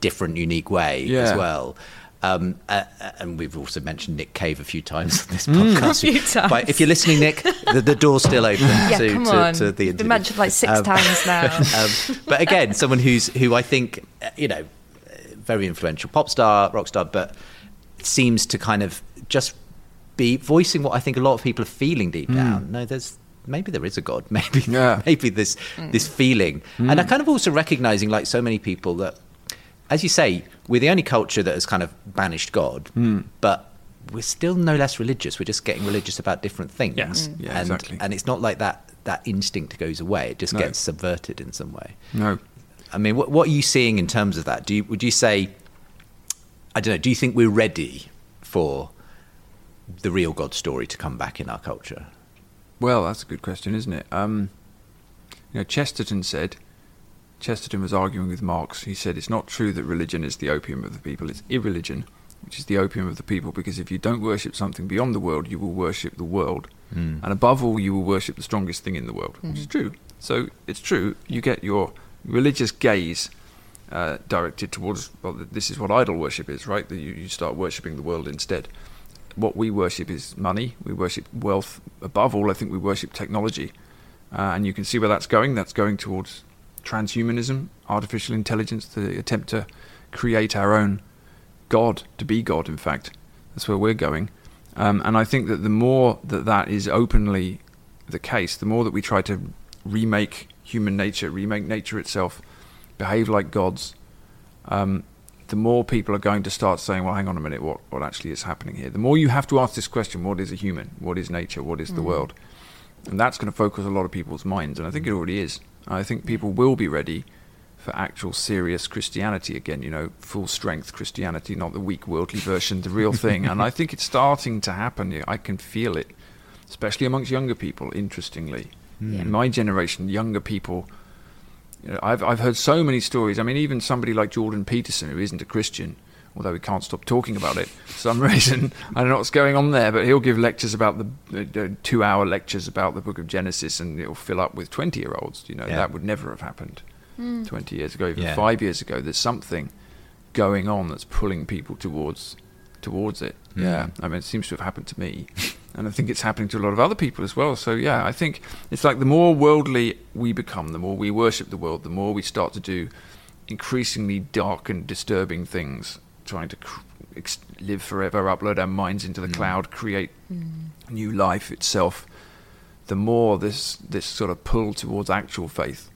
different, unique way as well. Um, uh, uh, and we've also mentioned Nick Cave a few times on this Hmm. podcast. A few times. But if you're listening, Nick, the, the door's still open Yeah, to, come to, on. to the interview. been mentioned like six Um, times now. um, but again, someone who's who I think uh, you know, uh, very influential pop star, rock star, but seems to kind of just be voicing what I think a lot of people are feeling deep down. No, there's maybe there is a God, maybe Yeah. maybe this mm. this feeling, and I mm. kind of also recognizing, like so many people, that as you say, we're the only culture that has kind of banished God, mm. but. We're still no less religious. We're just getting religious about different things, Yes. Mm. Yeah, and exactly. and it's not like that. That instinct goes away. It just No. gets subverted in some way. No. I mean, what, what are you seeing in terms of that? Do you, would you say, I don't know, do you think we're ready for the real God story to come back in our culture? Well, that's a good question, isn't it? Um, you know, Chesterton said, Chesterton was arguing with Marx. He said, It's not true that religion is the opium of the people, it's irreligion, which is the opium of the people, because if you don't worship something beyond the world, you will worship the world. And above all, you will worship the strongest thing in the world, which is true. So it's true. You get your religious gaze uh, directed towards, well, this is what idol worship is, right? That you, you start worshipping the world instead. What we worship is money. We worship wealth. Above all, I think we worship technology. Uh, and you can see where that's going. That's going towards transhumanism, artificial intelligence, the attempt to create our own God, to be God, in fact. That's where we're going. Um, and I think that the more that that is openly the case, the more that we try to remake human nature, remake nature itself, behave like gods, um, the more people are going to start saying, well, hang on a minute, what, what actually is happening here? The more you have to ask this question what is a human? What is nature? What is the mm. world? And that's going to focus a lot of people's minds. And I think it already is. I think people will be ready for actual serious Christianity again, you know, full strength Christianity, not the weak worldly version, the real thing. and I think it's starting to happen. I can feel it, especially amongst younger people, interestingly. Hmm. In my generation, younger people, you know, I've, I've heard so many stories. I mean, even somebody like Jordan Peterson, who isn't a Christian, although he can't stop talking about it for some reason. I don't know what's going on there, but he'll give lectures about the uh, two hour lectures about the book of Genesis and it'll fill up with 20 year olds. You know, Yeah. that would never have happened 20 years ago, even Yeah. five years ago. There's something going on that's pulling people towards towards it. Yeah, I mean, it seems to have happened to me, and I think it's happening to a lot of other people as well. So yeah, I think it's like the more worldly we become, the more we worship the world, the more we start to do increasingly dark and disturbing things, trying to cr- ex- live forever, upload our minds into the mm. cloud, create mm. new life itself. The more this this sort of pull towards actual faith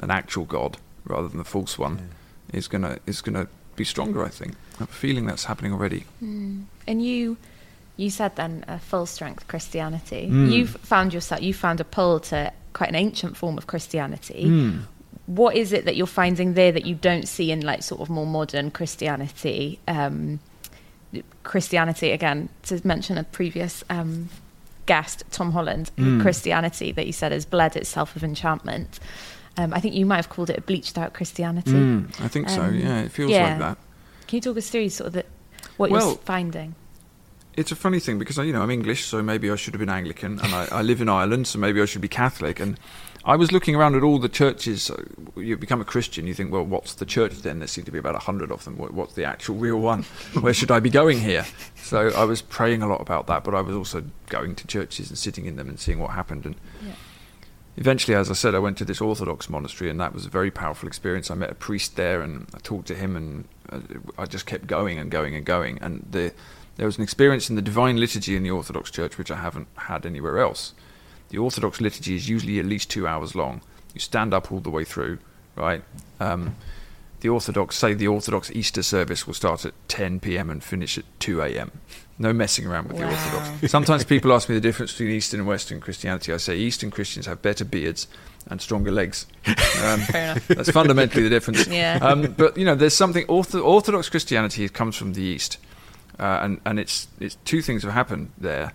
an actual God rather than the false one is gonna is gonna be stronger. I think. I have a feeling that's happening already. Mm. And you, you said then uh, full strength Christianity. Mm. You've found yourself. You found a pull to quite an ancient form of Christianity. Mm. What is it that you're finding there that you don't see in like sort of more modern Christianity? Um, Christianity again to mention a previous um, guest, Tom Holland. Mm. Christianity that you said has bled itself of enchantment. Um, I think you might have called it a bleached out Christianity. Mm, I think so. Um, Yeah, it feels yeah. like that. Can you talk us through sort of the, what Well, you're finding? It's a funny thing because you know I'm English, so maybe I should have been Anglican, and I, I live in Ireland, so maybe I should be Catholic. And I was looking around at all the churches. You become a Christian, you think, well, what's the church then? There seem to be about a hundred of them. What's the actual real one? Where should I be going here? So I was praying a lot about that, but I was also going to churches and sitting in them and seeing what happened. And eventually, as I said, I went to this Orthodox monastery, and that was a very powerful experience. I met a priest there, and I talked to him, and uh, I just kept going and going and going. And the, there was an experience in the Divine Liturgy in the Orthodox Church which I haven't had anywhere else. The Orthodox liturgy is usually at least two hours long. You stand up all the way through, right? Um, the Orthodox say the Orthodox Easter service will start at 10 p.m. and finish at 2 a.m. No messing around with the Orthodox. Sometimes people ask me the difference between Eastern and Western Christianity. I say Eastern Christians have better beards and stronger legs. Um, Fair enough. that's fundamentally the difference. Yeah. Um, but you know, there's something Orthodox Christianity comes from the East, uh, and and it's it's two things have happened there.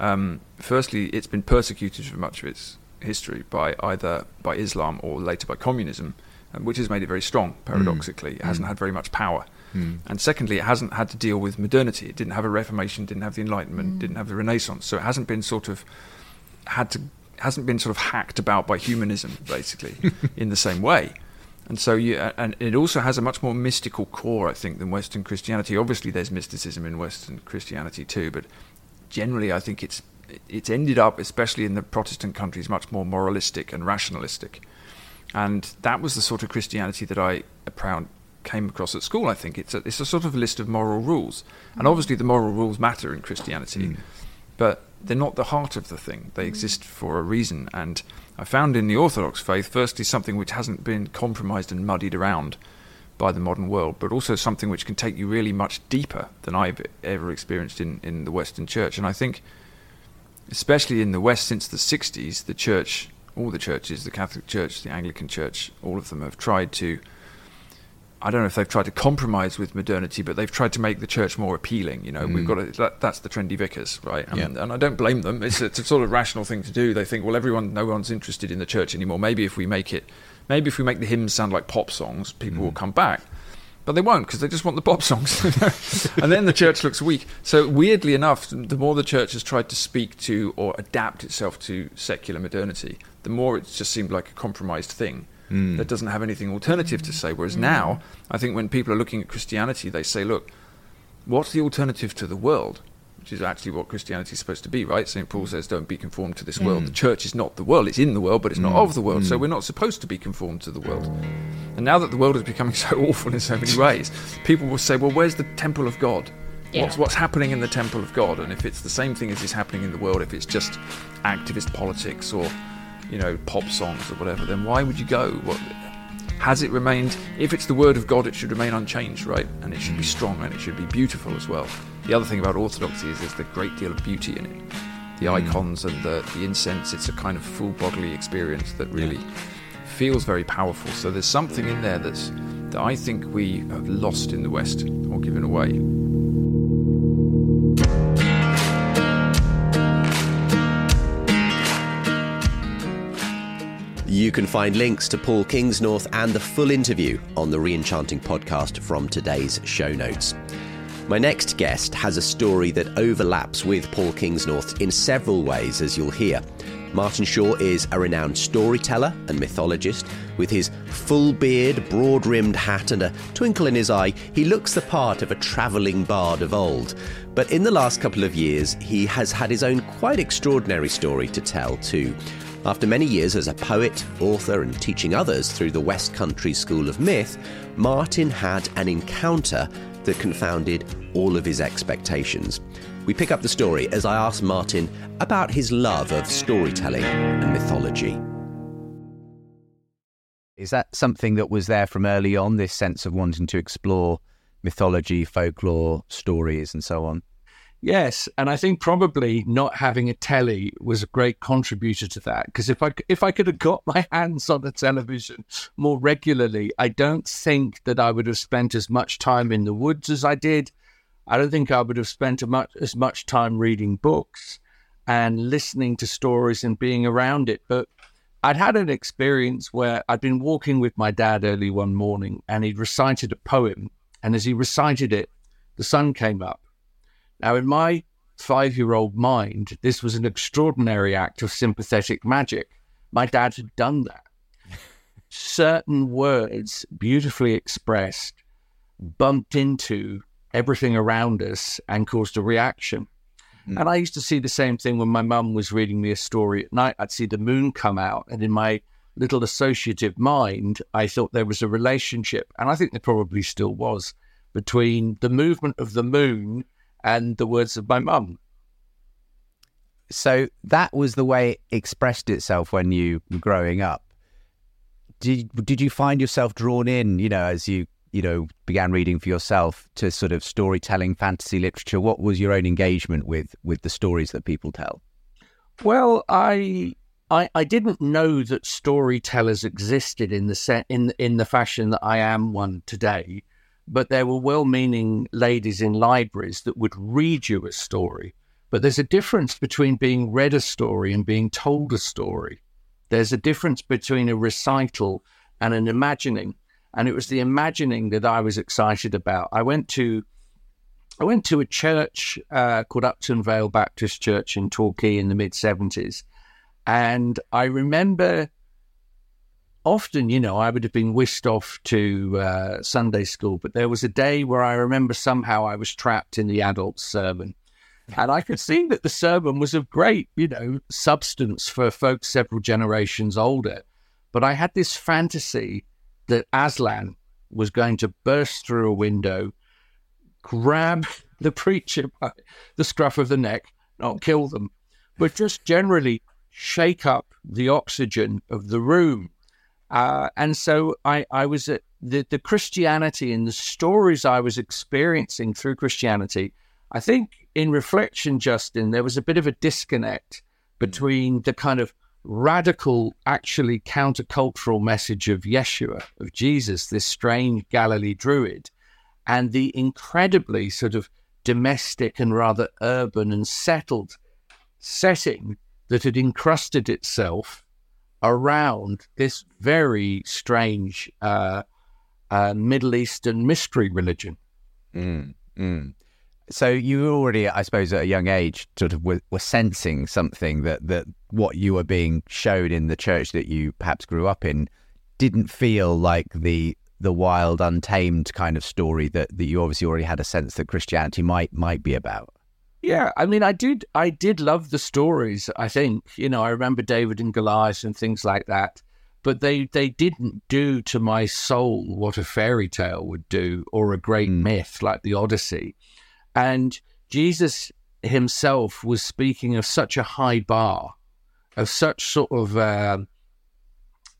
Um, firstly, it's been persecuted for much of its history by either by Islam or later by communism, um, which has made it very strong. Paradoxically, it hasn't had very much power. And secondly, it hasn't had to deal with modernity. It didn't have a Reformation, didn't have the Enlightenment, didn't have the Renaissance. So it hasn't been sort of had to hasn't been sort of hacked about by humanism, basically, in the same way. And so, you, and it also has a much more mystical core, I think, than Western Christianity. Obviously, there's mysticism in Western Christianity too, but generally, I think it's it's ended up, especially in the Protestant countries, much more moralistic and rationalistic. And that was the sort of Christianity that I proud came across at school. I think it's a, it's a sort of list of moral rules, and mm. obviously the moral rules matter in Christianity, mm. but they're not the heart of the thing. They mm. exist for a reason. And I found in the Orthodox faith, firstly, something which hasn't been compromised and muddied around by the modern world, but also something which can take you really much deeper than I've ever experienced in, in the Western Church. And I think, especially in the West since the 60s, the church, all the churches, the Catholic Church, the Anglican Church, all of them have tried to. I don't know if they've tried to compromise with modernity, but they've tried to make the church more appealing. You know, we've mm. got to, that, that's the trendy vicars, right? And, Yeah. and I don't blame them. It's, it's a sort of rational thing to do. They think, well, everyone, no one's interested in the church anymore. Maybe if we make it, maybe if we make the hymns sound like pop songs, people will mm. come back. But they won't because they just want the pop songs. and then the church looks weak. So, weirdly enough, the more the church has tried to speak to or adapt itself to secular modernity, the more it's just seemed like a compromised thing Mm. that doesn't have anything alternative to say. Whereas mm. now, I think when people are looking at Christianity, they say, look, what's the alternative to the world? Which is actually what Christianity is supposed to be, right? St. Paul mm. says, don't be conformed to this world. The church is not the world. It's in the world, but it's not of the world. So we're not supposed to be conformed to the world. And now that the world is becoming so awful in so many ways, people will say, well, where's the temple of God? Yeah. What's, what's happening in the temple of God? And if it's the same thing as is happening in the world, if it's just activist politics or, you know, pop songs or whatever, then why would you go? What, has it remained? If it's the word of God, it should remain unchanged, right? And it should be strong and it should be beautiful as well. The other thing about Orthodoxy is there's a great deal of beauty in it. The hmm. icons and the, the incense, it's a kind of full bodily experience that really feels very powerful. So there's something in there that's that I think we have lost in the West or given away. You can find links to Paul Kingsnorth and the full interview on the Reenchanting podcast from today's show notes. My next guest has a story that overlaps with Paul Kingsnorth in several ways, as you'll hear. Martin Shaw is a renowned storyteller and mythologist. With his full beard, broad rimmed hat, and a twinkle in his eye, he looks the part of a travelling bard of old. But in the last couple of years, he has had his own quite extraordinary story to tell, too. After many years as a poet, author, and teaching others through the West Country School of Myth, Martin had an encounter that confounded all of his expectations. We pick up the story as I ask Martin about his love of storytelling and mythology. Is that something that was there from early on, this sense of wanting to explore mythology, folklore, stories, and so on? Yes, and I think probably not having a telly was a great contributor to that. Because if I if I could have got my hands on the television more regularly, I don't think that I would have spent as much time in the woods as I did. I don't think I would have spent much, as much time reading books and listening to stories and being around it. But I'd had an experience where I'd been walking with my dad early one morning, and he'd recited a poem. And as he recited it, the sun came up now, in my five year old mind, this was an extraordinary act of sympathetic magic. My dad had done that. Certain words, beautifully expressed, bumped into everything around us and caused a reaction. Mm. And I used to see the same thing when my mum was reading me a story at night. I'd see the moon come out, and in my little associative mind, I thought there was a relationship, and I think there probably still was, between the movement of the moon and the words of my mum. So that was the way it expressed itself when you were growing up. Did did you find yourself drawn in, you know, as you you know began reading for yourself to sort of storytelling, fantasy literature? What was your own engagement with with the stories that people tell? Well, I I, I didn't know that storytellers existed in the set in in the fashion that I am one today but there were well meaning ladies in libraries that would read you a story. But there's a difference between being read a story and being told a story. There's a difference between a recital and an imagining. And it was the imagining that I was excited about. I went to I went to a church uh, called Upton Vale Baptist Church in Torquay in the mid 70s. And I remember often, you know, I would have been whisked off to uh, Sunday school, but there was a day where I remember somehow I was trapped in the adult sermon. And I could see that the sermon was of great, you know, substance for folks several generations older. But I had this fantasy that Aslan was going to burst through a window, grab the preacher by the scruff of the neck, not kill them, but just generally shake up the oxygen of the room uh, and so I, I was at the, the Christianity and the stories I was experiencing through Christianity. I think in reflection, Justin, there was a bit of a disconnect between the kind of radical, actually countercultural message of Yeshua, of Jesus, this strange Galilee druid, and the incredibly sort of domestic and rather urban and settled setting that had encrusted itself around this very strange uh, uh, Middle Eastern mystery religion. Mm, mm. So you already, I suppose, at a young age, sort of were, were, sensing something that that what you were being showed in the church that you perhaps grew up in didn't feel like the the wild, untamed kind of story that, that you obviously already had a sense that Christianity might might be about. Yeah, I mean, I did, I did love the stories. I think, you know, I remember David and Goliath and things like that, but they they didn't do to my soul what a fairy tale would do or a great mm. myth like the Odyssey. And Jesus himself was speaking of such a high bar, of such sort of uh,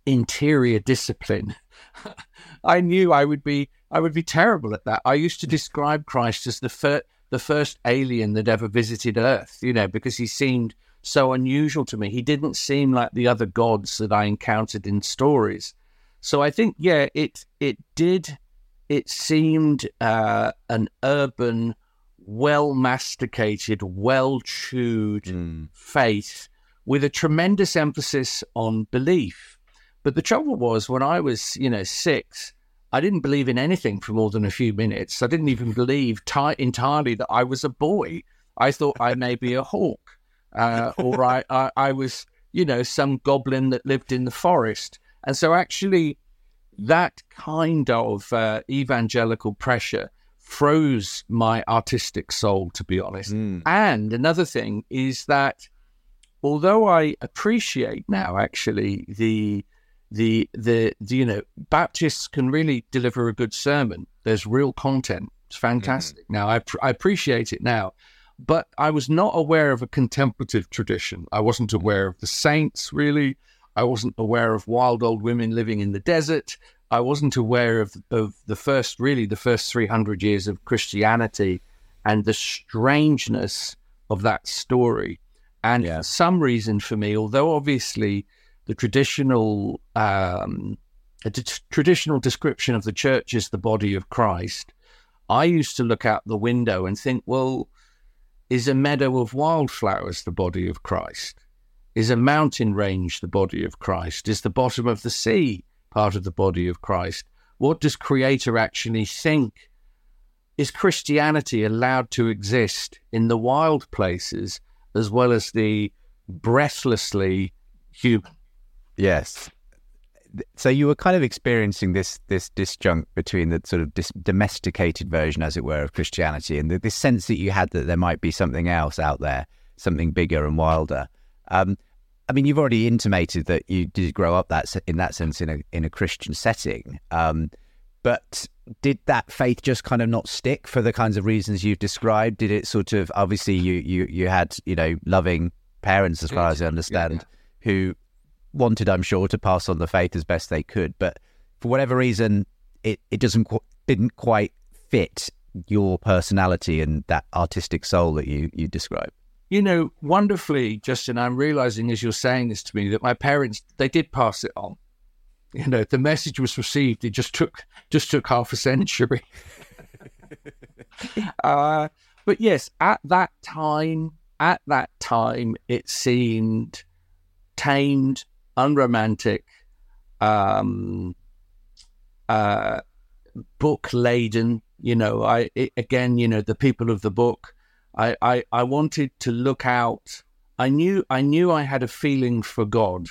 interior discipline. I knew I would be I would be terrible at that. I used to describe Christ as the first the first alien that ever visited Earth, you know, because he seemed so unusual to me. He didn't seem like the other gods that I encountered in stories. So I think, yeah, it it did. It seemed uh, an urban, well masticated, well chewed mm. faith with a tremendous emphasis on belief. But the trouble was, when I was, you know, six, I didn't believe in anything for more than a few minutes. I didn't even believe t- entirely that I was a boy. I thought I may be a hawk, uh, or I, I, I, was, you know, some goblin that lived in the forest. And so, actually, that kind of uh, evangelical pressure froze my artistic soul, to be honest. Mm. And another thing is that although I appreciate now, actually, the the, the, the you know Baptists can really deliver a good sermon. There's real content. It's fantastic. Mm-hmm. Now I pr- I appreciate it now, but I was not aware of a contemplative tradition. I wasn't aware of the saints really. I wasn't aware of wild old women living in the desert. I wasn't aware of, of the first, really, the first 300 years of Christianity and the strangeness of that story. And Yeah. for some reason, for me, although obviously the traditional um, traditional description of the church is the body of Christ, I used to look out the window and think, well, is a meadow of wildflowers the body of Christ? Is a mountain range the body of Christ? Is the bottom of the sea part of the body of Christ? What does Creator actually think? Is Christianity allowed to exist in the wild places as well as the breathlessly human? Yes. So you were kind of experiencing this this disjunct between the sort of dis- domesticated version, as it were, of Christianity, and the, this sense that you had that there might be something else out there, something bigger and wilder. Um, I mean, you've already intimated that you did grow up that in that sense in a in a Christian setting, um, but did that faith just kind of not stick for the kinds of reasons you've described? Did it sort of obviously you you you had you know loving parents, as far as I understand, who wanted, I'm sure, to pass on the faith as best they could, but for whatever reason, it it doesn't qu- didn't quite fit your personality and that artistic soul that you you describe. You know, wonderfully, Justin, I'm realizing as you're saying this to me that my parents they did pass it on. You know, the message was received. It just took just took half a century. uh, but yes, at that time, at that time, it seemed tamed, unromantic, um, uh, book laden. You know, I it, again, you know, the people of the book. I, I I wanted to look out. I knew I knew I had a feeling for God,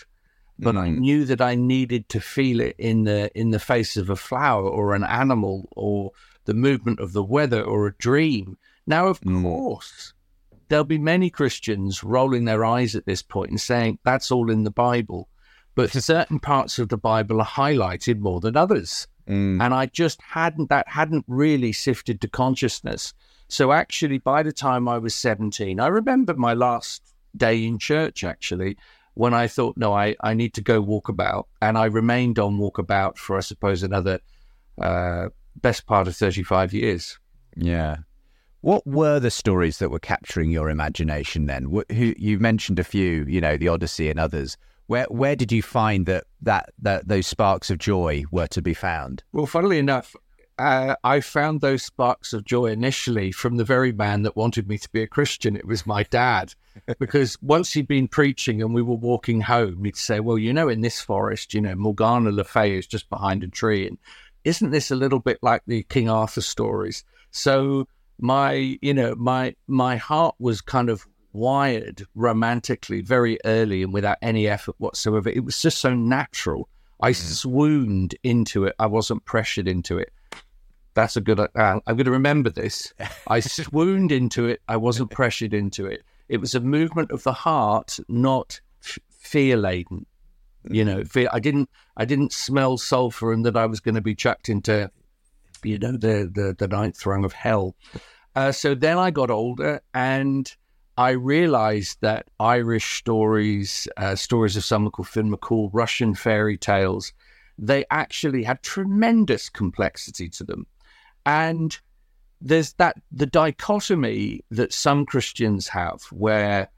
but I knew that I needed to feel it in the in the face of a flower or an animal or the movement of the weather or a dream. Now, of course, there'll be many Christians rolling their eyes at this point and saying that's all in the Bible, but certain parts of the Bible are highlighted more than others and I just hadn't that hadn't really sifted to consciousness. So actually, by the time I was seventeen, I remember my last day in church actually when I thought, no, I, I need to go walk about, and I remained on walkabout for I suppose another uh, best part of thirty five years. Yeah. What were the stories that were capturing your imagination then? Wh- Who you mentioned a few, you know, the Odyssey and others. Where where did you find that that, that those sparks of joy were to be found? Well, funnily enough, uh, I found those sparks of joy initially from the very man that wanted me to be a Christian. It was my dad. because once he'd been preaching and we were walking home, he'd say, Well, you know, in this forest, you know, Morgana Le Fay is just behind a tree. And isn't this a little bit like the King Arthur stories? So my, you know, my my heart was kind of wired romantically very early and without any effort whatsoever. It was just so natural. I swooned into it. I wasn't pressured into it. That's a good. Uh, I'm going to remember this. I swooned into it. I wasn't pressured into it. It was a movement of the heart, not f- fear laden. You know, fear. I didn't. I didn't smell sulfur and that I was going to be chucked into, you know, the the, the ninth rung of hell. Uh, so then I got older and I realized that Irish stories, uh, stories of someone called Finn McCool, Russian fairy tales, they actually had tremendous complexity to them. And there's that the dichotomy that some Christians have where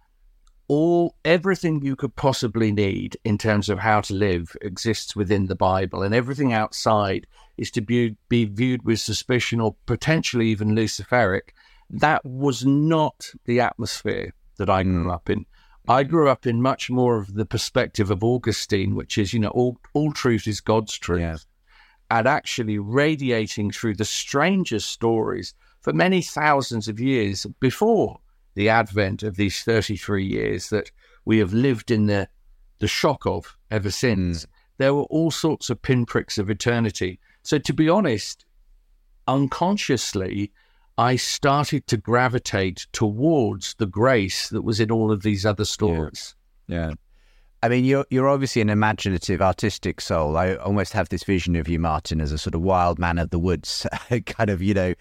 all everything you could possibly need in terms of how to live exists within the Bible, and everything outside is to be, be viewed with suspicion or potentially even Luciferic. That was not the atmosphere that I grew up in. I grew up in much more of the perspective of Augustine, which is, you know, all, all truth is God's truth. Yeah. And actually radiating through the strangest stories for many thousands of years before the advent of these 33 years that we have lived in the, the shock of ever since. Mm. There were all sorts of pinpricks of eternity. So, to be honest, unconsciously, I started to gravitate towards the grace that was in all of these other stories. Yeah. I mean, you're you're obviously an imaginative, artistic soul. I almost have this vision of you, Martin, as a sort of wild man of the woods, kind of, you know,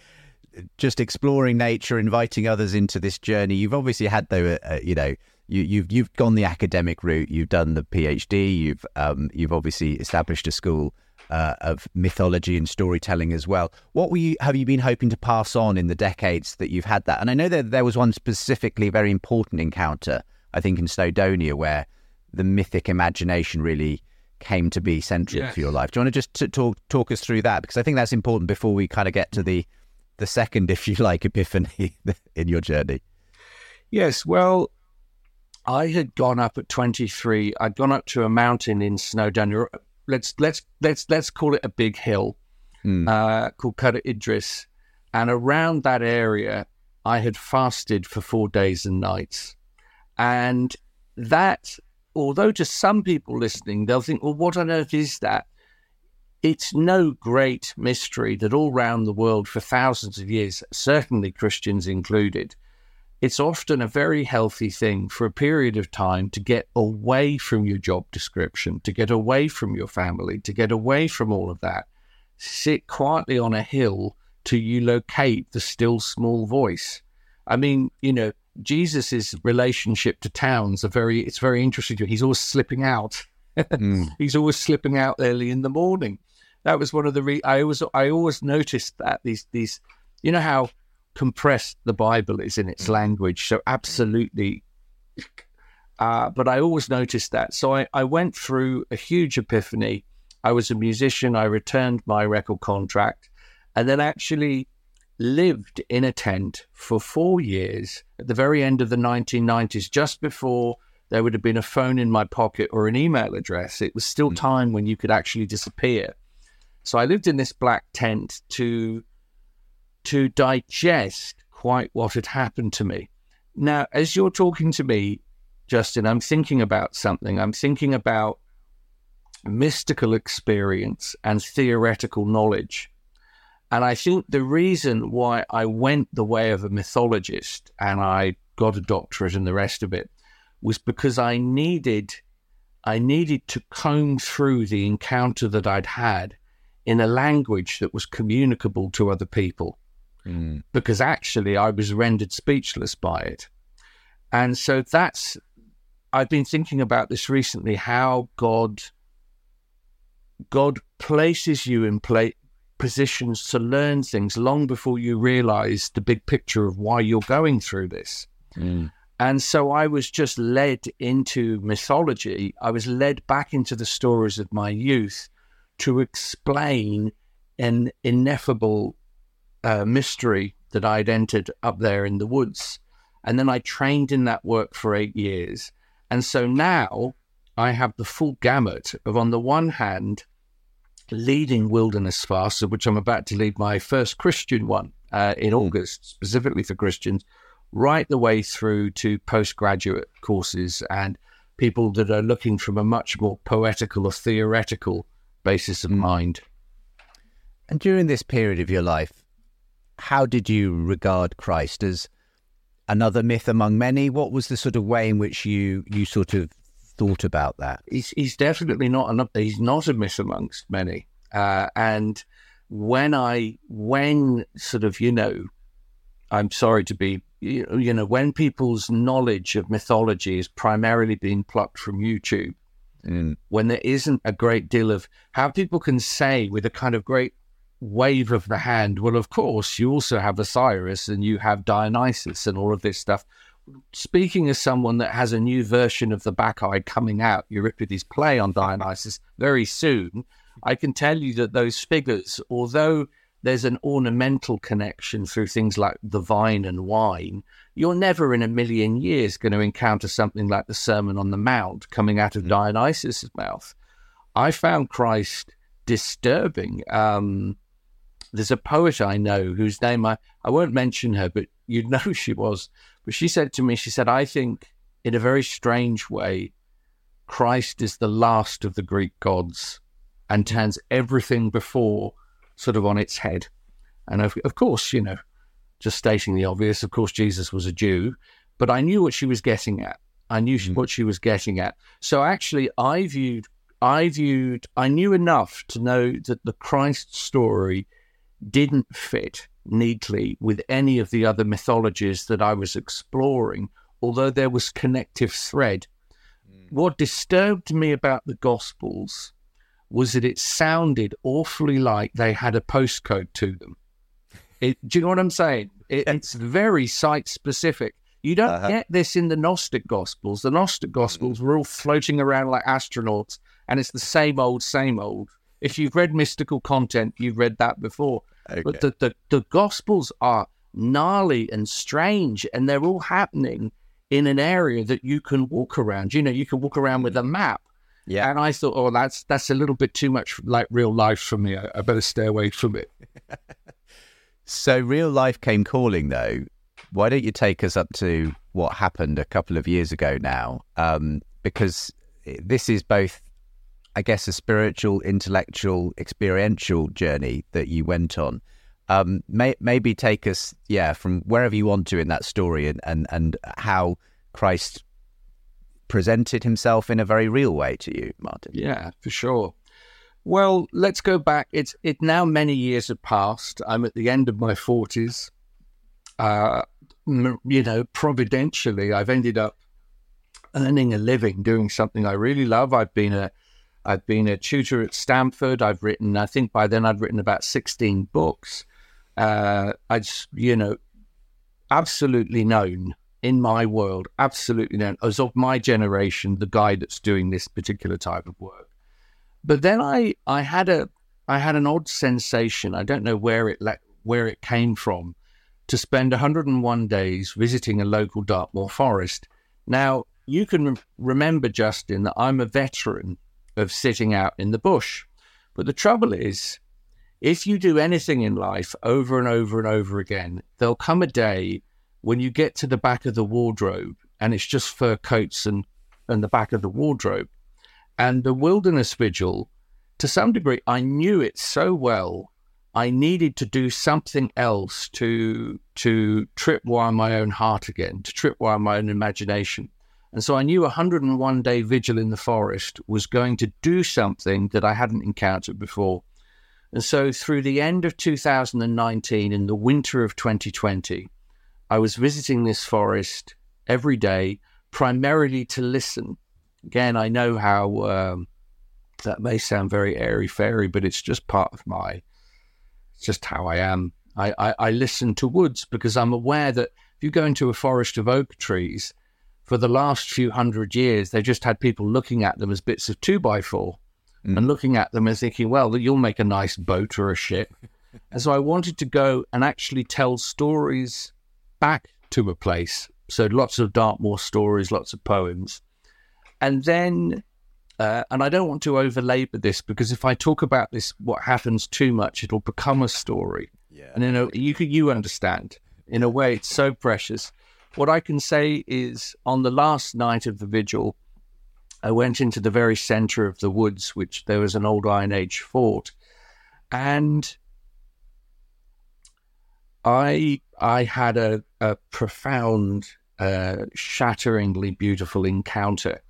just exploring nature, inviting others into this journey. You've obviously had, though, uh, you know, you, you've you've gone the academic route. You've done the PhD. You've um, you've obviously established a school uh, of mythology and storytelling as well. What were you have you been hoping to pass on in the decades that you've had that? And I know that there was one specifically very important encounter, I think in Snowdonia, where the mythic imagination really came to be central yes. for your life. Do you want to just t- talk talk us through that because I think that's important before we kind of get to the the second, if you like, epiphany in your journey. Yes, well, I had gone up at 23. I'd gone up to a mountain in Snowdonia. Let's let's let's let's call it a big hill mm. uh, called Cadair Idris, and around that area, I had fasted for four days and nights, and that, although to some people listening, they'll think, "Well, what on earth is that?" It's no great mystery that all around the world for thousands of years, certainly Christians included, it's often a very healthy thing for a period of time to get away from your job description, to get away from your family, to get away from all of that. Sit quietly on a hill to you locate the still small voice. I mean, you know, Jesus's relationship to towns are very it's very interesting. to He's always slipping out. mm. He's always slipping out early in the morning. That was one of the re- I always I always noticed that these these you know how compressed the Bible is in its mm. language. So, absolutely. Uh, but I always noticed that. So, I, I went through a huge epiphany. I was a musician. I returned my record contract and then actually lived in a tent for four years at the very end of the 1990s, just before there would have been a phone in my pocket or an email address. It was still mm. time when you could actually disappear. So I lived in this black tent to to digest quite what had happened to me. Now, as you're talking to me, Justin, I'm thinking about something. I'm thinking about mystical experience and theoretical knowledge. And I think the reason why I went the way of a mythologist and I got a doctorate and the rest of it was because I needed I needed to comb through the encounter that I'd had in a language that was communicable to other people mm. because actually I was rendered speechless by it. And so that's, I've been thinking about this recently how God. God places you in play, positions to learn things long before you realize the big picture of why you're going through this. Mm. And so I was just led into mythology. I was led back into the stories of my youth to explain an ineffable uh, mystery that I'd entered up there in the woods. And then I trained in that work for eight years. And so now I have the full gamut of, on the one hand, leading wilderness fasts, which I'm about to lead my first Christian one uh, in hmm. August, specifically for Christians, right the way through to postgraduate courses and people that are looking from a much more poetical or theoretical basis of hmm. mind. And during this period of your life, how did you regard Christ as another myth among many? What was the sort of way in which you you sort of thought about that? He's, he's definitely not an, he's not a myth amongst many. Uh, and when I when sort of you know, I'm sorry to be you, know when people's knowledge of mythology is primarily being plucked from YouTube. Mm. When there isn't a great deal of how people can say with a kind of great wave of the hand. Well, of course, you also have Osiris and you have Dionysus and all of this stuff. Speaking as someone that has a new version of the Bacchae coming out, Euripides' play on Dionysus, very soon, I can tell you that those figures, although there's an ornamental connection through things like the vine and wine, you're never in a million years going to encounter something like the Sermon on the Mount coming out of mm. Dionysus' mouth. I found Christ disturbing. Um, there's a poet I know whose name I, I won't mention her, but you'd know who she was. But she said to me, she said, I think in a very strange way, Christ is the last of the Greek gods and turns everything before sort of on its head. And of, of course, you know, just stating the obvious, of course, Jesus was a Jew, but I knew what she was getting at. I knew mm. what she was getting at. So actually, I viewed, I viewed, I knew enough to know that the Christ story didn't fit neatly with any of the other mythologies that I was exploring although there was connective thread. What disturbed me about the Gospels was that it sounded awfully like they had a postcode to them. It, do you know what I'm saying? It, it's very site specific. You don't Uh-huh. get this in the Gnostic Gospels. The Gnostic Gospels were all floating around like astronauts, and it's the same old, same old. If you've read mystical content, you've read that before. Okay. But the, the, the Gospels are gnarly and strange, and they're all happening in an area that you can walk around. You know, you can walk around with a map. Yeah. And I thought, oh, that's that's a little bit too much like real life for me. I, I better stay away from it. So real life came calling though. Why don't you take us up to what happened a couple of years ago now? Um, because this is both, I guess, a spiritual, intellectual, experiential journey that you went on. Um, may, maybe take us, yeah, from wherever you want to in that story, and and, and how Christ presented himself in a very real way to you, Martin. Yeah, for sure. Well, let's go back. It's it now many years have passed. I'm at the end of my forties. Uh, you know, providentially, I've ended up earning a living doing something I really love. I've been a I've been a tutor at Stanford. I've written, I think by then I'd written about 16 books. Uh, I just, you know, absolutely known in my world, absolutely known as of my generation, the guy that's doing this particular type of work. But then I, I had a, I had an odd sensation. I don't know where it le- where it came from, to spend 101 days visiting a local Dartmoor forest. Now you can rem- remember, Justin, that I'm a veteran of sitting out in the bush. But the trouble is, if you do anything in life over and over and over again, there'll come a day when you get to the back of the wardrobe and it's just fur coats and, and the back of the wardrobe. And the wilderness vigil, to some degree, I knew it so well. I needed to do something else to to tripwire my own heart again, to tripwire my own imagination. And so I knew a 101 day vigil in the forest was going to do something that I hadn't encountered before. And so through the end of 2019, in the winter of 2020, I was visiting this forest every day, primarily to listen. Again, I know how um, that may sound very airy fairy, but it's just part of my, just how I am. I, I, I listen to woods because I'm aware that if you go into a forest of oak trees, for the last few hundred years, they just had people looking at them as bits of two by four and looking at them and thinking, well, you'll make a nice boat or a ship. and so I wanted to go and actually tell stories back to a place. So lots of Dartmoor stories, lots of poems. And then, uh, and I don't want to overlabor this because if I talk about this, what happens too much, it'll become a story. Yeah. And you know, you could, you understand. In a way, it's so precious. What I can say is, on the last night of the vigil, I went into the very center of the woods, which there was an old Iron Age fort, and I I had a, a profound, uh, shatteringly beautiful encounter.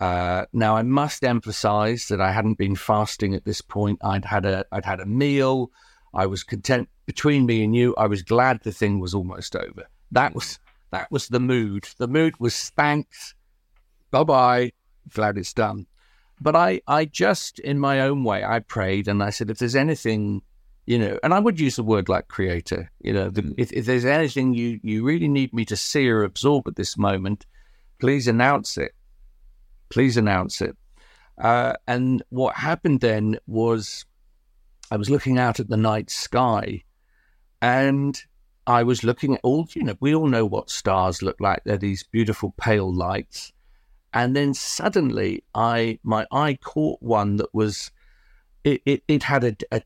Uh, now I must emphasize that I hadn't been fasting at this point. I'd had a I'd had a meal. I was content between me and you. I was glad the thing was almost over. That was that was the mood. The mood was thanks, bye bye, glad it's done. But I I just in my own way I prayed and I said if there's anything you know, and I would use the word like creator. You know, the, if, if there's anything you you really need me to see or absorb at this moment, please announce it. Please announce it. Uh, and what happened then was I was looking out at the night sky and I was looking at all, you know, we all know what stars look like. They're these beautiful pale lights. And then suddenly I my eye caught one that was it, it, it had a, a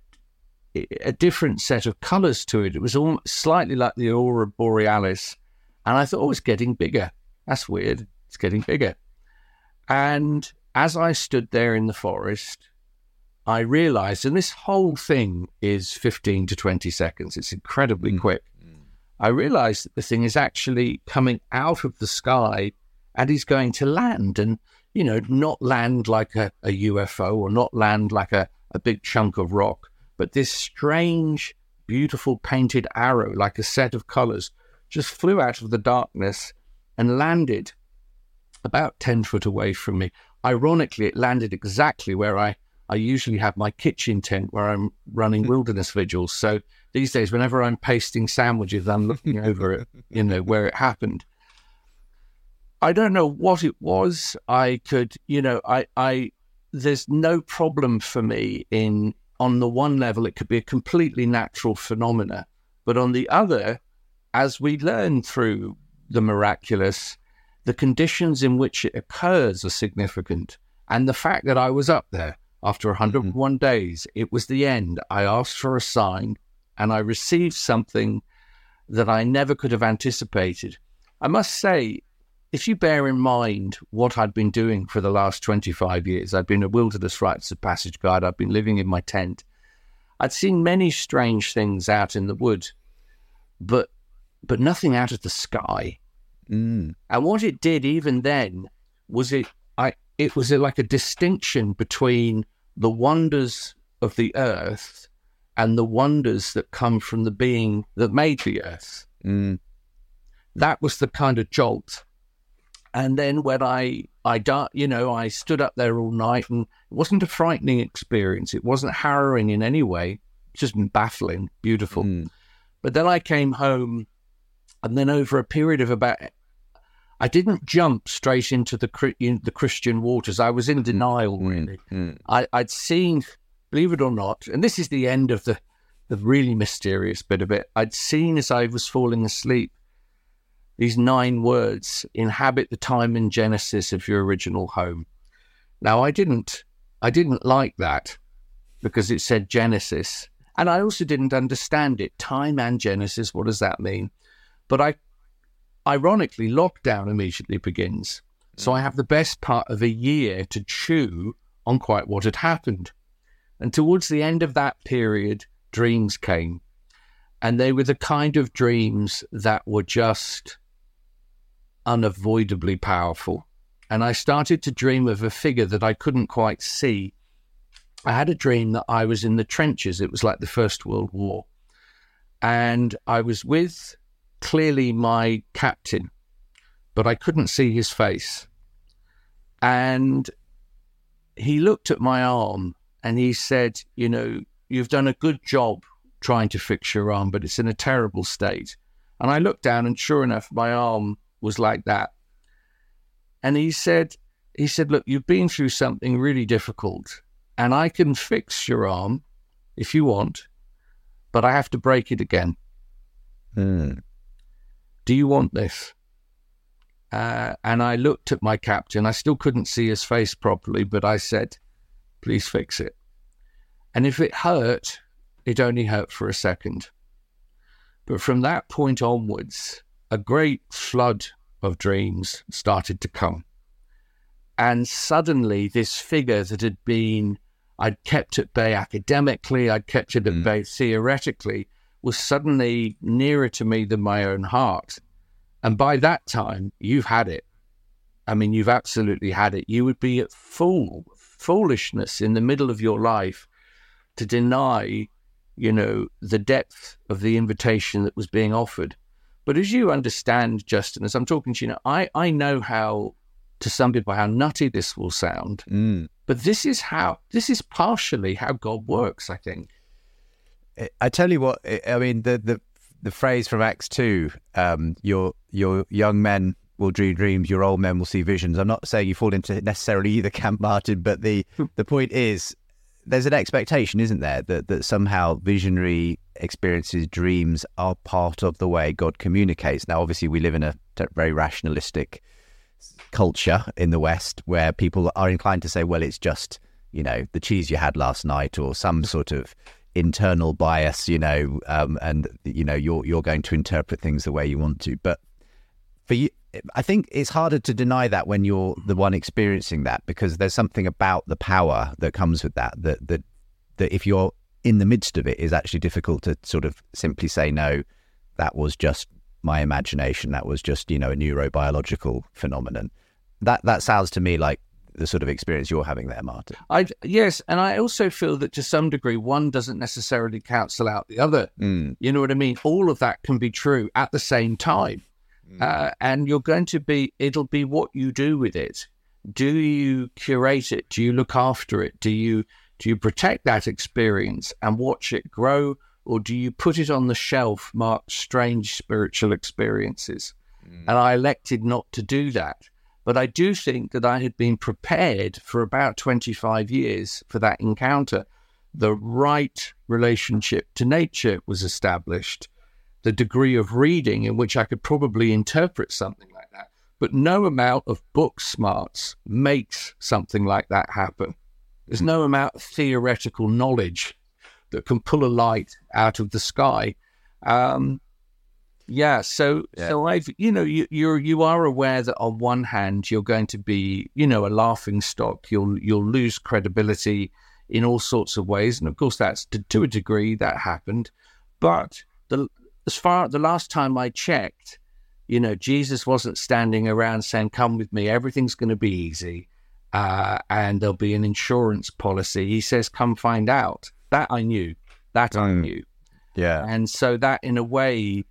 a different set of colors to it. It was almost slightly like the aurora borealis, and I thought, oh, it's getting bigger. That's weird. It's getting bigger. And as I stood there in the forest, I realized, and this whole thing is 15 to 20 seconds, it's incredibly hmm. quick. I realized that the thing is actually coming out of the sky and is going to land and, you know, not land like a, a UFO or not land like a, a big chunk of rock, but this strange, beautiful painted arrow, like a set of colors, just flew out of the darkness and landed about 10 foot away from me. Ironically, it landed exactly where I, I usually have my kitchen tent where I'm running wilderness vigils. So these days, whenever I'm pasting sandwiches, I'm looking over it, you know, where it happened. I don't know what it was. I could, you know, I, I, there's no problem for me in, on the one level, it could be a completely natural phenomena. But on the other, as we learn through the miraculous, the conditions in which it occurs are significant. And the fact that I was up there after 101 mm-hmm. days, it was the end. I asked for a sign and I received something that I never could have anticipated. I must say, if you bear in mind what I'd been doing for the last 25 years, I'd been a wilderness rites of passage guide, I'd been living in my tent. I'd seen many strange things out in the wood, but but nothing out of the sky. Mm. And what it did even then was it I it was like a distinction between the wonders of the earth and the wonders that come from the being that made the earth. Mm. That was the kind of jolt and then when I I you know, I stood up there all night, and it wasn't a frightening experience. It wasn't harrowing in any way. Just baffling, beautiful. Mm. But then I came home, and then over a period of about, I didn't jump straight into the the Christian waters. I was in denial, hmm. really. Mm. I, I'd seen, believe it or not, and this is the end of the the really mysterious bit of it. I'd seen as I was falling asleep these nine words inhabit the time and genesis of your original home. Now, I didn't, I didn't like that because it said Genesis, and I also didn't understand it. Time and Genesis, what does that mean? But I, ironically, lockdown immediately begins, so I have the best part of a year to chew on quite what had happened. And towards the end of that period, dreams came. And they were the kind of dreams that were just unavoidably powerful. And I started to dream of a figure that I couldn't quite see. I had a dream that I was in the trenches. It was like the First World War. And I was with clearly my captain, but I couldn't see his face. And he looked at my arm and he said, You know, you've done a good job trying to fix your arm, but it's in a terrible state. And I looked down, and sure enough, my arm was like that. And he said, he said, look, you've been through something really difficult, and I can fix your arm if you want, but I have to break it again. Mm. Do you want this? Uh, and I looked at my captain. I still couldn't see his face properly, but I said, please fix it. And if it hurt, it only hurt for a second. But from that point onwards, a great flood of dreams started to come. And suddenly, this figure that had been, I'd kept at bay academically, I'd kept it at mm. bay theoretically, was suddenly nearer to me than my own heart. And by that time, you've had it. I mean, you've absolutely had it. You would be at fool, foolishness in the middle of your life to deny, you know, the depth of the invitation that was being offered. But as you understand, Justin, as I'm talking to you now, I, I know how, to some people, how nutty this will sound. Mm. But this is how, this is partially how God works, I think. I tell you what, I mean, the, the, the phrase from Acts 2, um, your, your young men will dream dreams, your old men will see visions. I'm not saying you fall into necessarily either camp, Martin, but the, the point is there's an expectation, isn't there, that, that somehow visionary experiences, dreams are part of the way God communicates. Now, obviously, we live in a very rationalistic culture in the West where people are inclined to say, well, it's just, you know, the cheese you had last night or some sort of internal bias, you know, um, and, you know, you're, you're going to interpret things the way you want to. But for you, I think it's harder to deny that when you're the one experiencing that because there's something about the power that comes with that that that that if you're in the midst of it is actually difficult to sort of simply say no that was just my imagination that was just you know a neurobiological phenomenon that that sounds to me like the sort of experience you're having there martin I yes and I also feel that to some degree one doesn't necessarily cancel out the other mm. you know what I mean all of that can be true at the same time uh, and you're going to be. It'll be what you do with it. Do you curate it? Do you look after it? Do you do you protect that experience and watch it grow, or do you put it on the shelf marked strange spiritual experiences? And I elected not to do that. But I do think that I had been prepared for about 25 years for that encounter. The right relationship to nature was established, the degree of reading in which I could probably interpret something like that. But no amount of book smarts makes something like that happen. There's no amount of theoretical knowledge that can pull a light out of the sky. Um, yeah, so Yeah. so I've you know you you're you are aware that on one hand you're going to be you know a laughing stock. You'll you'll lose credibility in all sorts of ways, and of course that's to, to a degree that happened. But the as far the last time I checked, you know Jesus wasn't standing around saying, "Come with me, everything's going to be easy." Uh, and there'll be an insurance policy. He says, "Come find out." That I knew. That I Mm. knew. Yeah. And so that, in a way,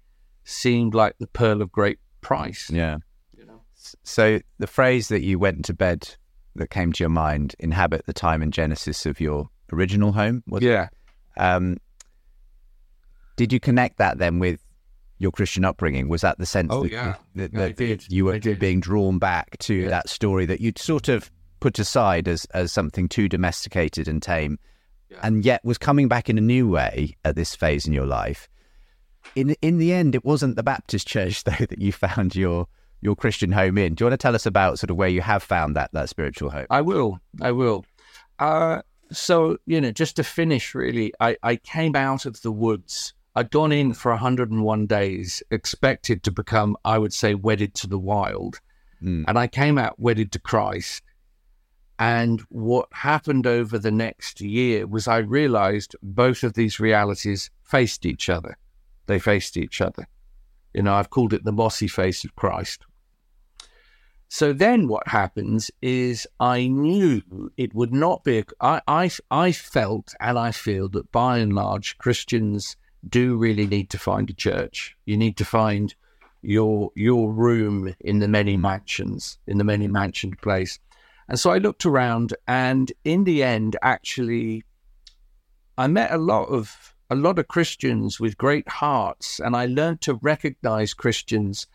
seemed like the pearl of great price. Yeah. You know? So the phrase that you went to bed that came to your mind, inhabit the time and genesis of your original home. Was, Yeah. Um, did you connect that then with your Christian upbringing? Was that the sense Oh, that, yeah. that, Yeah, that you were being drawn back to Yes. that story that you'd sort of put aside as, as something too domesticated and tame, Yeah. and yet was coming back in a new way at this phase in your life? In in the end, it wasn't the Baptist church though that you found your your Christian home in. Do you want to tell us about sort of where you have found that that spiritual home? I will. I will. Uh, so, you know, just to finish, really, I, I came out of the woods. I'd gone in for 101 days, expected to become, I would say, wedded to the wild. Mm. And I came out wedded to Christ. And what happened over the next year was I realized both of these realities faced each other. They faced each other. You know, I've called it the mossy face of Christ. So then what happens is I knew it would not be, a, I, I, I felt and I feel that by and large Christians do really need to find a church. You need to find your your room in the many mansions, in the many mansioned place. And so I looked around and in the end actually I met a lot of a lot of Christians with great hearts and I learned to recognize Christians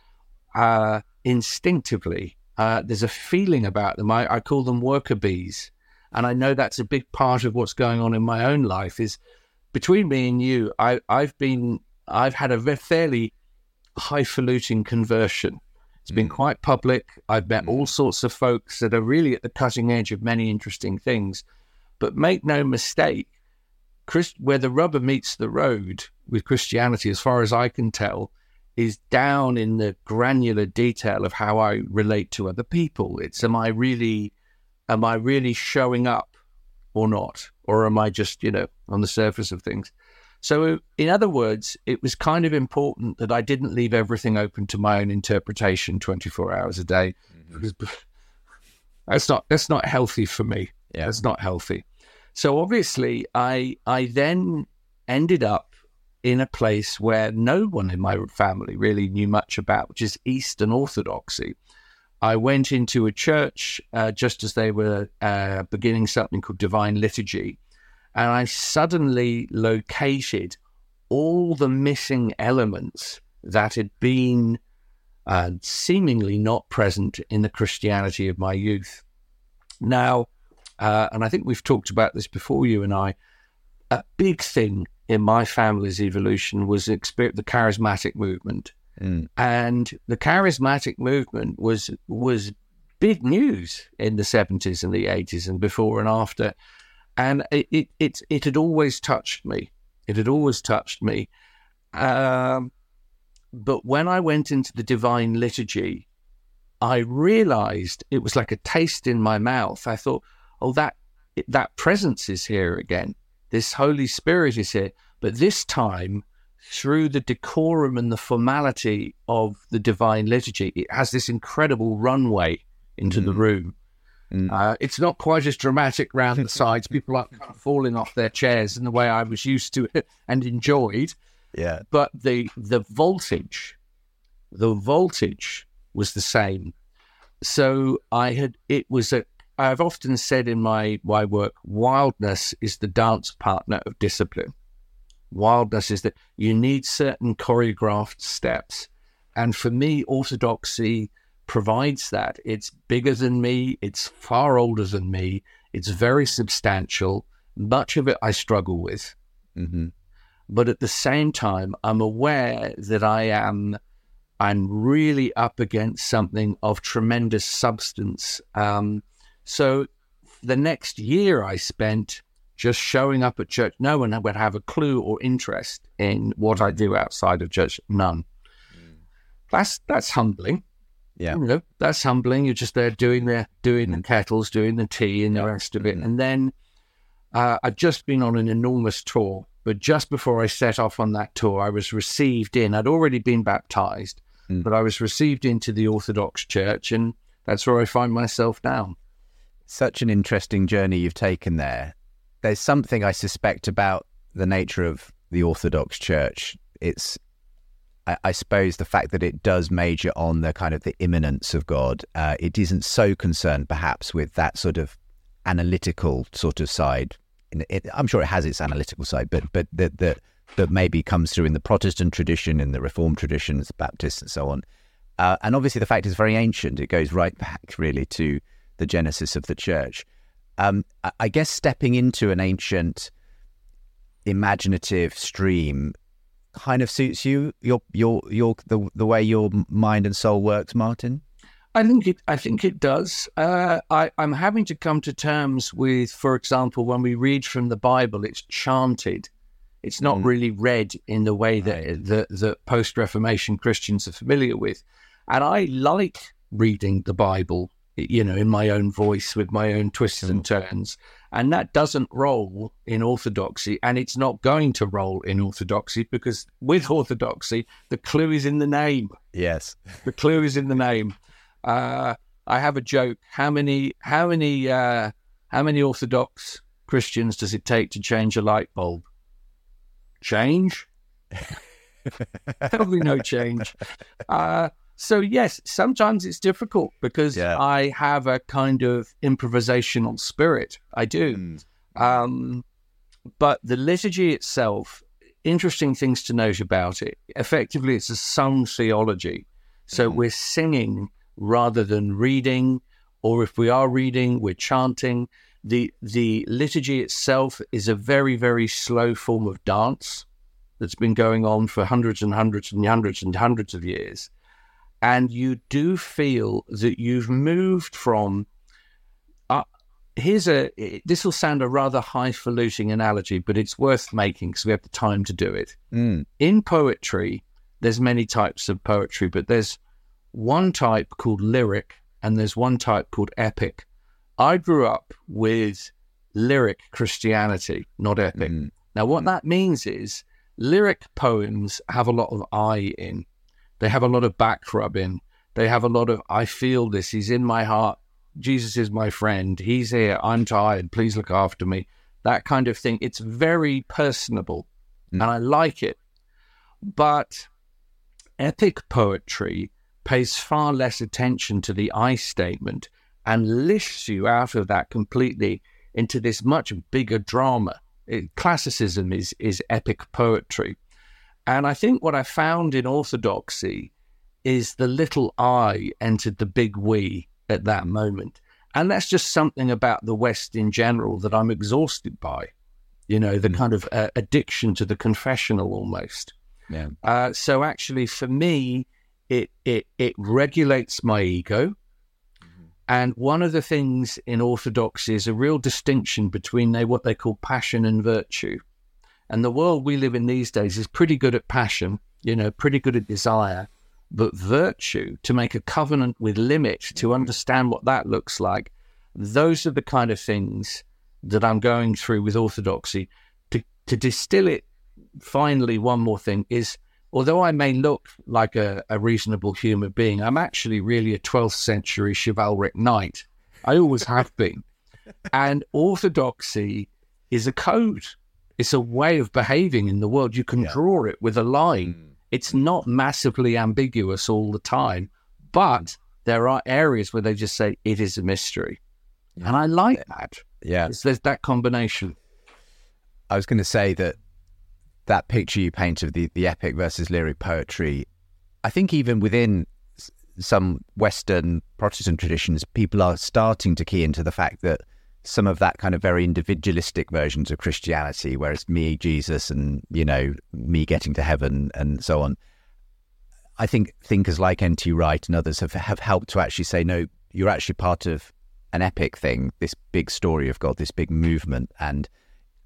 uh, instinctively. Uh, there's a feeling about them. I, I call them worker bees. And I know that's a big part of what's going on in my own life is between me and you, I, I've been, I've had a fairly highfalutin conversion. It's been quite public. I've met all sorts of folks that are really at the cutting edge of many interesting things. But make no mistake, Where the rubber meets the road with Christianity, as far as I can tell, is down in the granular detail of how I relate to other people. It's am I really, am I really showing up or not, or am I just you know on the surface of things? So, in other words, it was kind of important that I didn't leave everything open to my own interpretation 24 hours a day. Mm-hmm. Because that's not that's not healthy for me. Yeah. That's not healthy. So obviously, I I then ended up in a place where no one in my family really knew much about, which is Eastern Orthodoxy. I went into a church uh, just as they were uh, beginning something called Divine Liturgy, and I suddenly located all the missing elements that had been uh, seemingly not present in the Christianity of my youth. Now, uh, and I think we've talked about this before, you and I, a big thing in my family's evolution was the charismatic movement. Mm. And the charismatic movement was was big news in the 70s and the 80s and before and after. And it, it, it, it had always touched me. It had always touched me. Um, but when I went into the divine liturgy, I realized it was like a taste in my mouth. I thought, oh, that that presence is here again. This Holy Spirit is here, but this time through the decorum and the formality of the divine liturgy, it has this incredible runway into the room. Mm. Uh, it's not quite as dramatic round the sides. People aren't kind of falling off their chairs in the way I was used to it and enjoyed Yeah. but the the voltage the voltage was the same. So I had, it was a, I've often said in my, my work, wildness is the dance partner of discipline. Wildness is that you need certain choreographed steps. And for me, orthodoxy provides that. It's bigger than me, it's far older than me, it's very substantial. Much of it I struggle with. Mm-hmm. But at the same time, I'm aware that I am I'm really up against something of tremendous substance. Um, so the next year I spent just showing up at church. No one would have a clue or interest in what I do outside of church. None. Mm. That's that's humbling. Yeah, you know, that's humbling. You're just there doing the doing the kettles, doing the tea, and the rest of it. Mm-hmm. And then uh, I'd just been on an enormous tour. But just before I set off on that tour, I was received in. I'd already been baptized, mm. but I was received into the Orthodox Church, and that's where I find myself now. Such an interesting journey you've taken there. There's something I suspect about the nature of the Orthodox Church. It's, I, I suppose, the fact that it does major on the kind of the immanence of God. Uh, it isn't so concerned, perhaps, with that sort of analytical sort of side. It, I'm sure it has its analytical side, but but that that that maybe comes through in the Protestant tradition, in the Reformed traditions, Baptists, and so on. Uh, and obviously, the fact is very ancient. It goes right back, really, to the genesis of the church. Um, I guess stepping into an ancient, imaginative stream kind of suits you, your your your the the way your mind and soul works, Martin. I think it. I think it does. Uh, I, I'm having to come to terms with, for example, when we read from the Bible, it's chanted it's not mm. really read in the way that that, that post Reformation Christians are familiar with. And I like reading the Bible, you know, in my own voice with my own twists and turns. And that doesn't roll in Orthodoxy, and it's not going to roll in Orthodoxy because with Orthodoxy, the clue is in the name. Yes, the clue is in the name. Uh, I have a joke. How many? How many? Uh, how many Orthodox Christians does it take to change a light bulb? change. Probably no change. Uh, so yes, sometimes it's difficult because yeah. I have a kind of improvisational spirit. I do. Mm. Um, but the liturgy itself, interesting things to note about it. Effectively, it's a sung theology. So mm. we're singing rather than reading, or if we are reading, we're chanting the the liturgy itself is a very very slow form of dance that's been going on for hundreds and hundreds and hundreds and hundreds of years and you do feel that you've moved from uh, here's a this will sound a rather highfalutin analogy but it's worth making because we have the time to do it mm. in poetry there's many types of poetry but there's one type called lyric and there's one type called epic I grew up with lyric Christianity, not epic. Mm. Now, what that means is lyric poems have a lot of I in. They have a lot of back rub in. They have a lot of I feel this. He's in my heart. Jesus is my friend. He's here. I'm tired. Please look after me. That kind of thing. It's very personable, mm. and I like it. But epic poetry pays far less attention to the I statement and lifts you out of that completely into this much bigger drama. It, classicism is is epic poetry, and I think what I found in orthodoxy is the little I entered the big we at that moment, and that's just something about the West in general that I'm exhausted by. You know, the mm. kind of uh, addiction to the confessional almost. Yeah. Uh, so actually, for me, it it it regulates my ego and one of the things in Orthodoxy is a real distinction between they, what they call passion and virtue. And the world we live in these days is pretty good at passion, you know, pretty good at desire. But virtue, to make a covenant with limit, to understand what that looks like, those are the kind of things that I'm going through with Orthodoxy. To, to distill it finally, one more thing is although I may look like a, a, reasonable human being, I'm actually really a 12th century chivalric knight. I always have been. And orthodoxy is a code, it's a way of behaving in the world. You can yeah. draw it with a line. Mm. It's not massively ambiguous all the time, but there are areas where they just say it is a mystery. Yeah. And I like that. Yeah. It's, there's that combination. I was going to say that that picture you paint of the, the epic versus lyric poetry, I think even within some Western Protestant traditions, people are starting to key into the fact that some of that kind of very individualistic versions of Christianity, where it's me, Jesus, and you know me getting to heaven and so on. I think thinkers like N.T. Wright and others have have helped to actually say, no, you're actually part of an epic thing, this big story of God, this big movement, and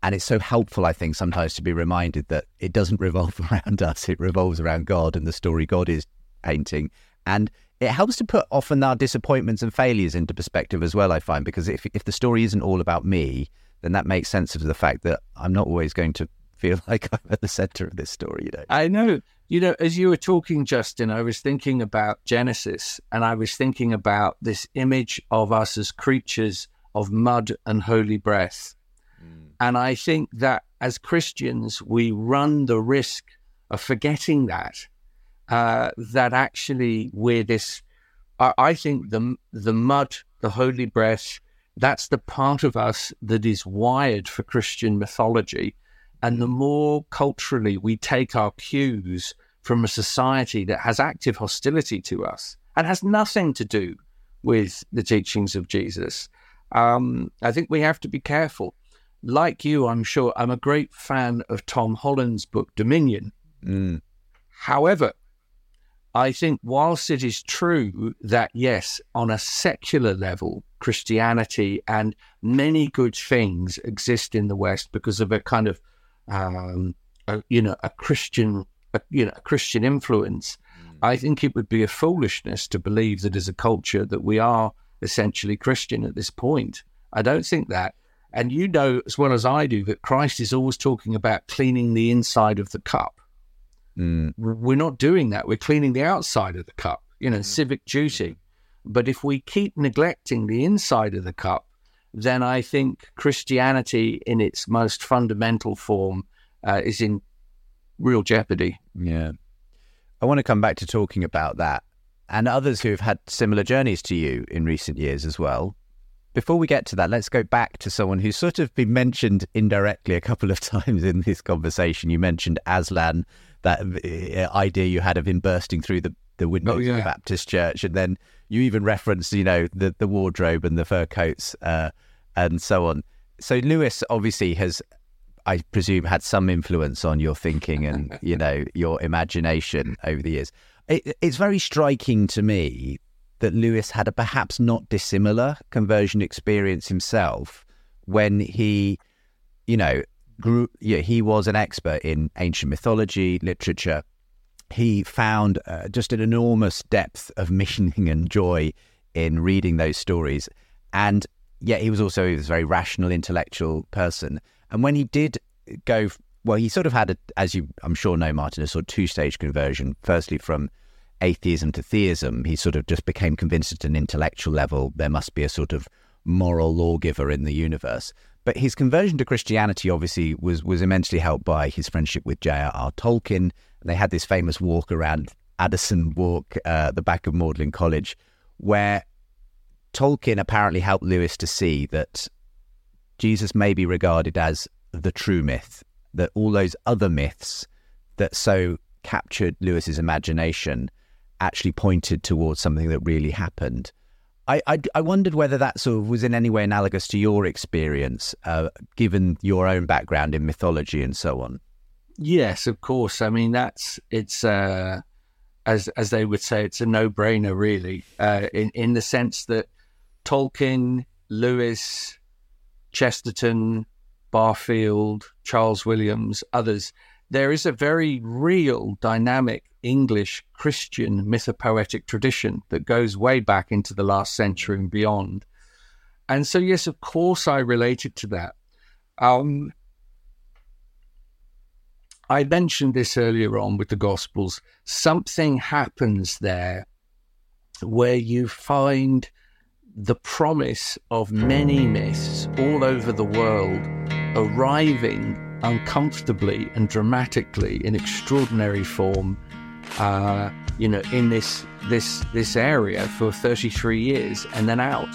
and it's so helpful, I think, sometimes to be reminded that it doesn't revolve around us; it revolves around God and the story God is painting, and it helps to put often our disappointments and failures into perspective as well, I find, because if, if the story isn't all about me, then that makes sense of the fact that I'm not always going to feel like I'm at the center of this story, you know. I know. You know, as you were talking, Justin, I was thinking about Genesis and I was thinking about this image of us as creatures of mud and holy breath. Mm. And I think that as Christians, we run the risk of forgetting that uh, that actually we're this. I, I think the the mud, the holy breath, that's the part of us that is wired for Christian mythology, and the more culturally we take our cues from a society that has active hostility to us and has nothing to do with the teachings of Jesus, um, I think we have to be careful. Like you, I'm sure I'm a great fan of Tom Holland's book Dominion. Mm. However, I think, whilst it is true that, yes, on a secular level, Christianity and many good things exist in the West because of a kind of, um, a, you know, a Christian, a, you know, a Christian influence. Mm. I think it would be a foolishness to believe that as a culture that we are essentially Christian at this point. I don't think that. And you know as well as I do that Christ is always talking about cleaning the inside of the cup. Mm. We're not doing that. We're cleaning the outside of the cup, you know, mm. civic duty. But if we keep neglecting the inside of the cup, then I think Christianity in its most fundamental form uh, is in real jeopardy. Yeah. I want to come back to talking about that and others who have had similar journeys to you in recent years as well. Before we get to that, let's go back to someone who's sort of been mentioned indirectly a couple of times in this conversation. You mentioned Aslan that uh, idea you had of him bursting through the, the windows oh, yeah. of the Baptist church. And then you even referenced, you know, the, the wardrobe and the fur coats uh, and so on. So Lewis obviously has, I presume, had some influence on your thinking and, you know, your imagination over the years. It, it's very striking to me that Lewis had a perhaps not dissimilar conversion experience himself when he, you know, grew, yeah, he was an expert in ancient mythology, literature. He found uh, just an enormous depth of meaning and joy in reading those stories. And yet he was also he was a very rational, intellectual person. And when he did go, well, he sort of had, a, as you I'm sure know, Martin, a sort of two stage conversion. Firstly, from atheism to theism, he sort of just became convinced at an intellectual level there must be a sort of moral lawgiver in the universe. But his conversion to Christianity obviously was was immensely helped by his friendship with J.R.R. Tolkien. They had this famous walk around Addison Walk, uh, the back of Magdalen College, where Tolkien apparently helped Lewis to see that Jesus may be regarded as the true myth, that all those other myths that so captured Lewis's imagination actually pointed towards something that really happened. I, I, I, wondered whether that sort of was in any way analogous to your experience, uh, given your own background in mythology and so on. Yes, of course. I mean, that's it's uh, as as they would say, it's a no brainer, really, uh, in in the sense that Tolkien, Lewis, Chesterton, Barfield, Charles Williams, others. There is a very real dynamic English Christian mythopoetic tradition that goes way back into the last century and beyond. And so, yes, of course, I related to that. Um, I mentioned this earlier on with the Gospels. Something happens there where you find the promise of many myths all over the world arriving uncomfortably and dramatically in extraordinary form uh, you know, in this this this area for 33 years and then out.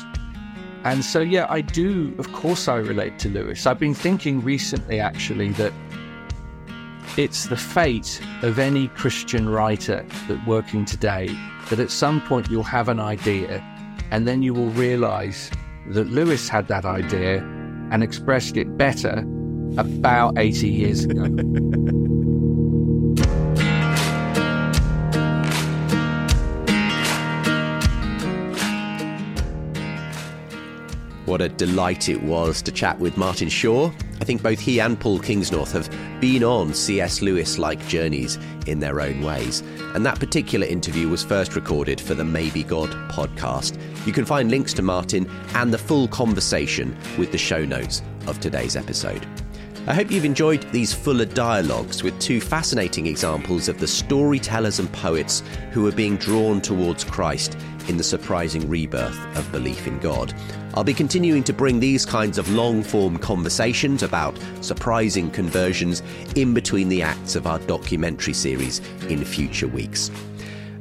And so, yeah, I do. Of course, I relate to Lewis. I've been thinking recently, actually, that it's the fate of any Christian writer that working today that at some point you'll have an idea, and then you will realize that Lewis had that idea and expressed it better about 80 years ago. What a delight it was to chat with Martin Shaw. I think both he and Paul Kingsnorth have been on C.S. Lewis like journeys in their own ways. And that particular interview was first recorded for the Maybe God podcast. You can find links to Martin and the full conversation with the show notes of today's episode. I hope you've enjoyed these fuller dialogues with two fascinating examples of the storytellers and poets who are being drawn towards Christ in the surprising rebirth of belief in God. I'll be continuing to bring these kinds of long form conversations about surprising conversions in between the acts of our documentary series in future weeks.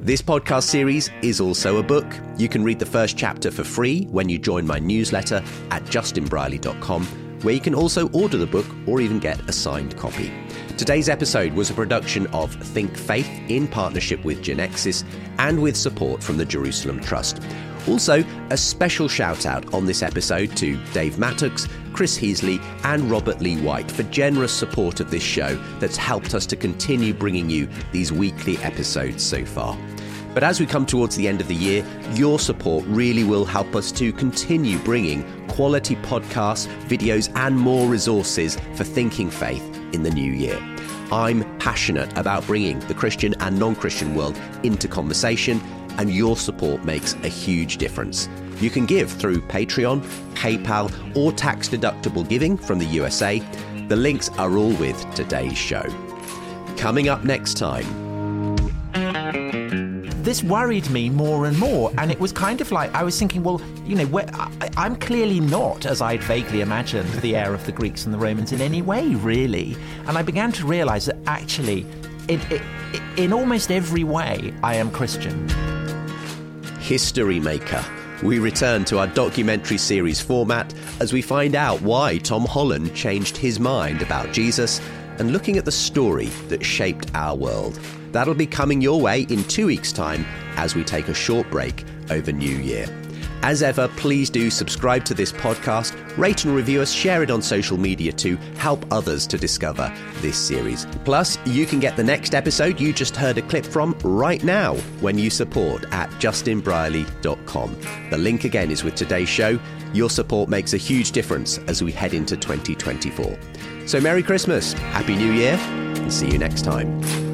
This podcast series is also a book. You can read the first chapter for free when you join my newsletter at justinbrierley.com, where you can also order the book or even get a signed copy. Today's episode was a production of Think Faith in partnership with Genexis and with support from the Jerusalem Trust. Also, a special shout out on this episode to Dave Mattocks, Chris Heasley, and Robert Lee White for generous support of this show that's helped us to continue bringing you these weekly episodes so far. But as we come towards the end of the year, your support really will help us to continue bringing quality podcasts, videos, and more resources for thinking faith in the new year. I'm passionate about bringing the Christian and non Christian world into conversation, and your support makes a huge difference. You can give through Patreon, PayPal, or tax deductible giving from the USA. The links are all with today's show. Coming up next time, this worried me more and more. And it was kind of like I was thinking, well, you know, I, I'm clearly not, as I'd vaguely imagined, the heir of the Greeks and the Romans in any way, really. And I began to realize that actually, in, in almost every way, I am Christian. History Maker. We return to our documentary series format as we find out why Tom Holland changed his mind about Jesus and looking at the story that shaped our world. That'll be coming your way in two weeks' time as we take a short break over New Year. As ever, please do subscribe to this podcast, rate and review us, share it on social media to help others to discover this series. Plus, you can get the next episode you just heard a clip from right now when you support at justinbrierley.com. The link again is with today's show. Your support makes a huge difference as we head into 2024. So, Merry Christmas, Happy New Year, and see you next time.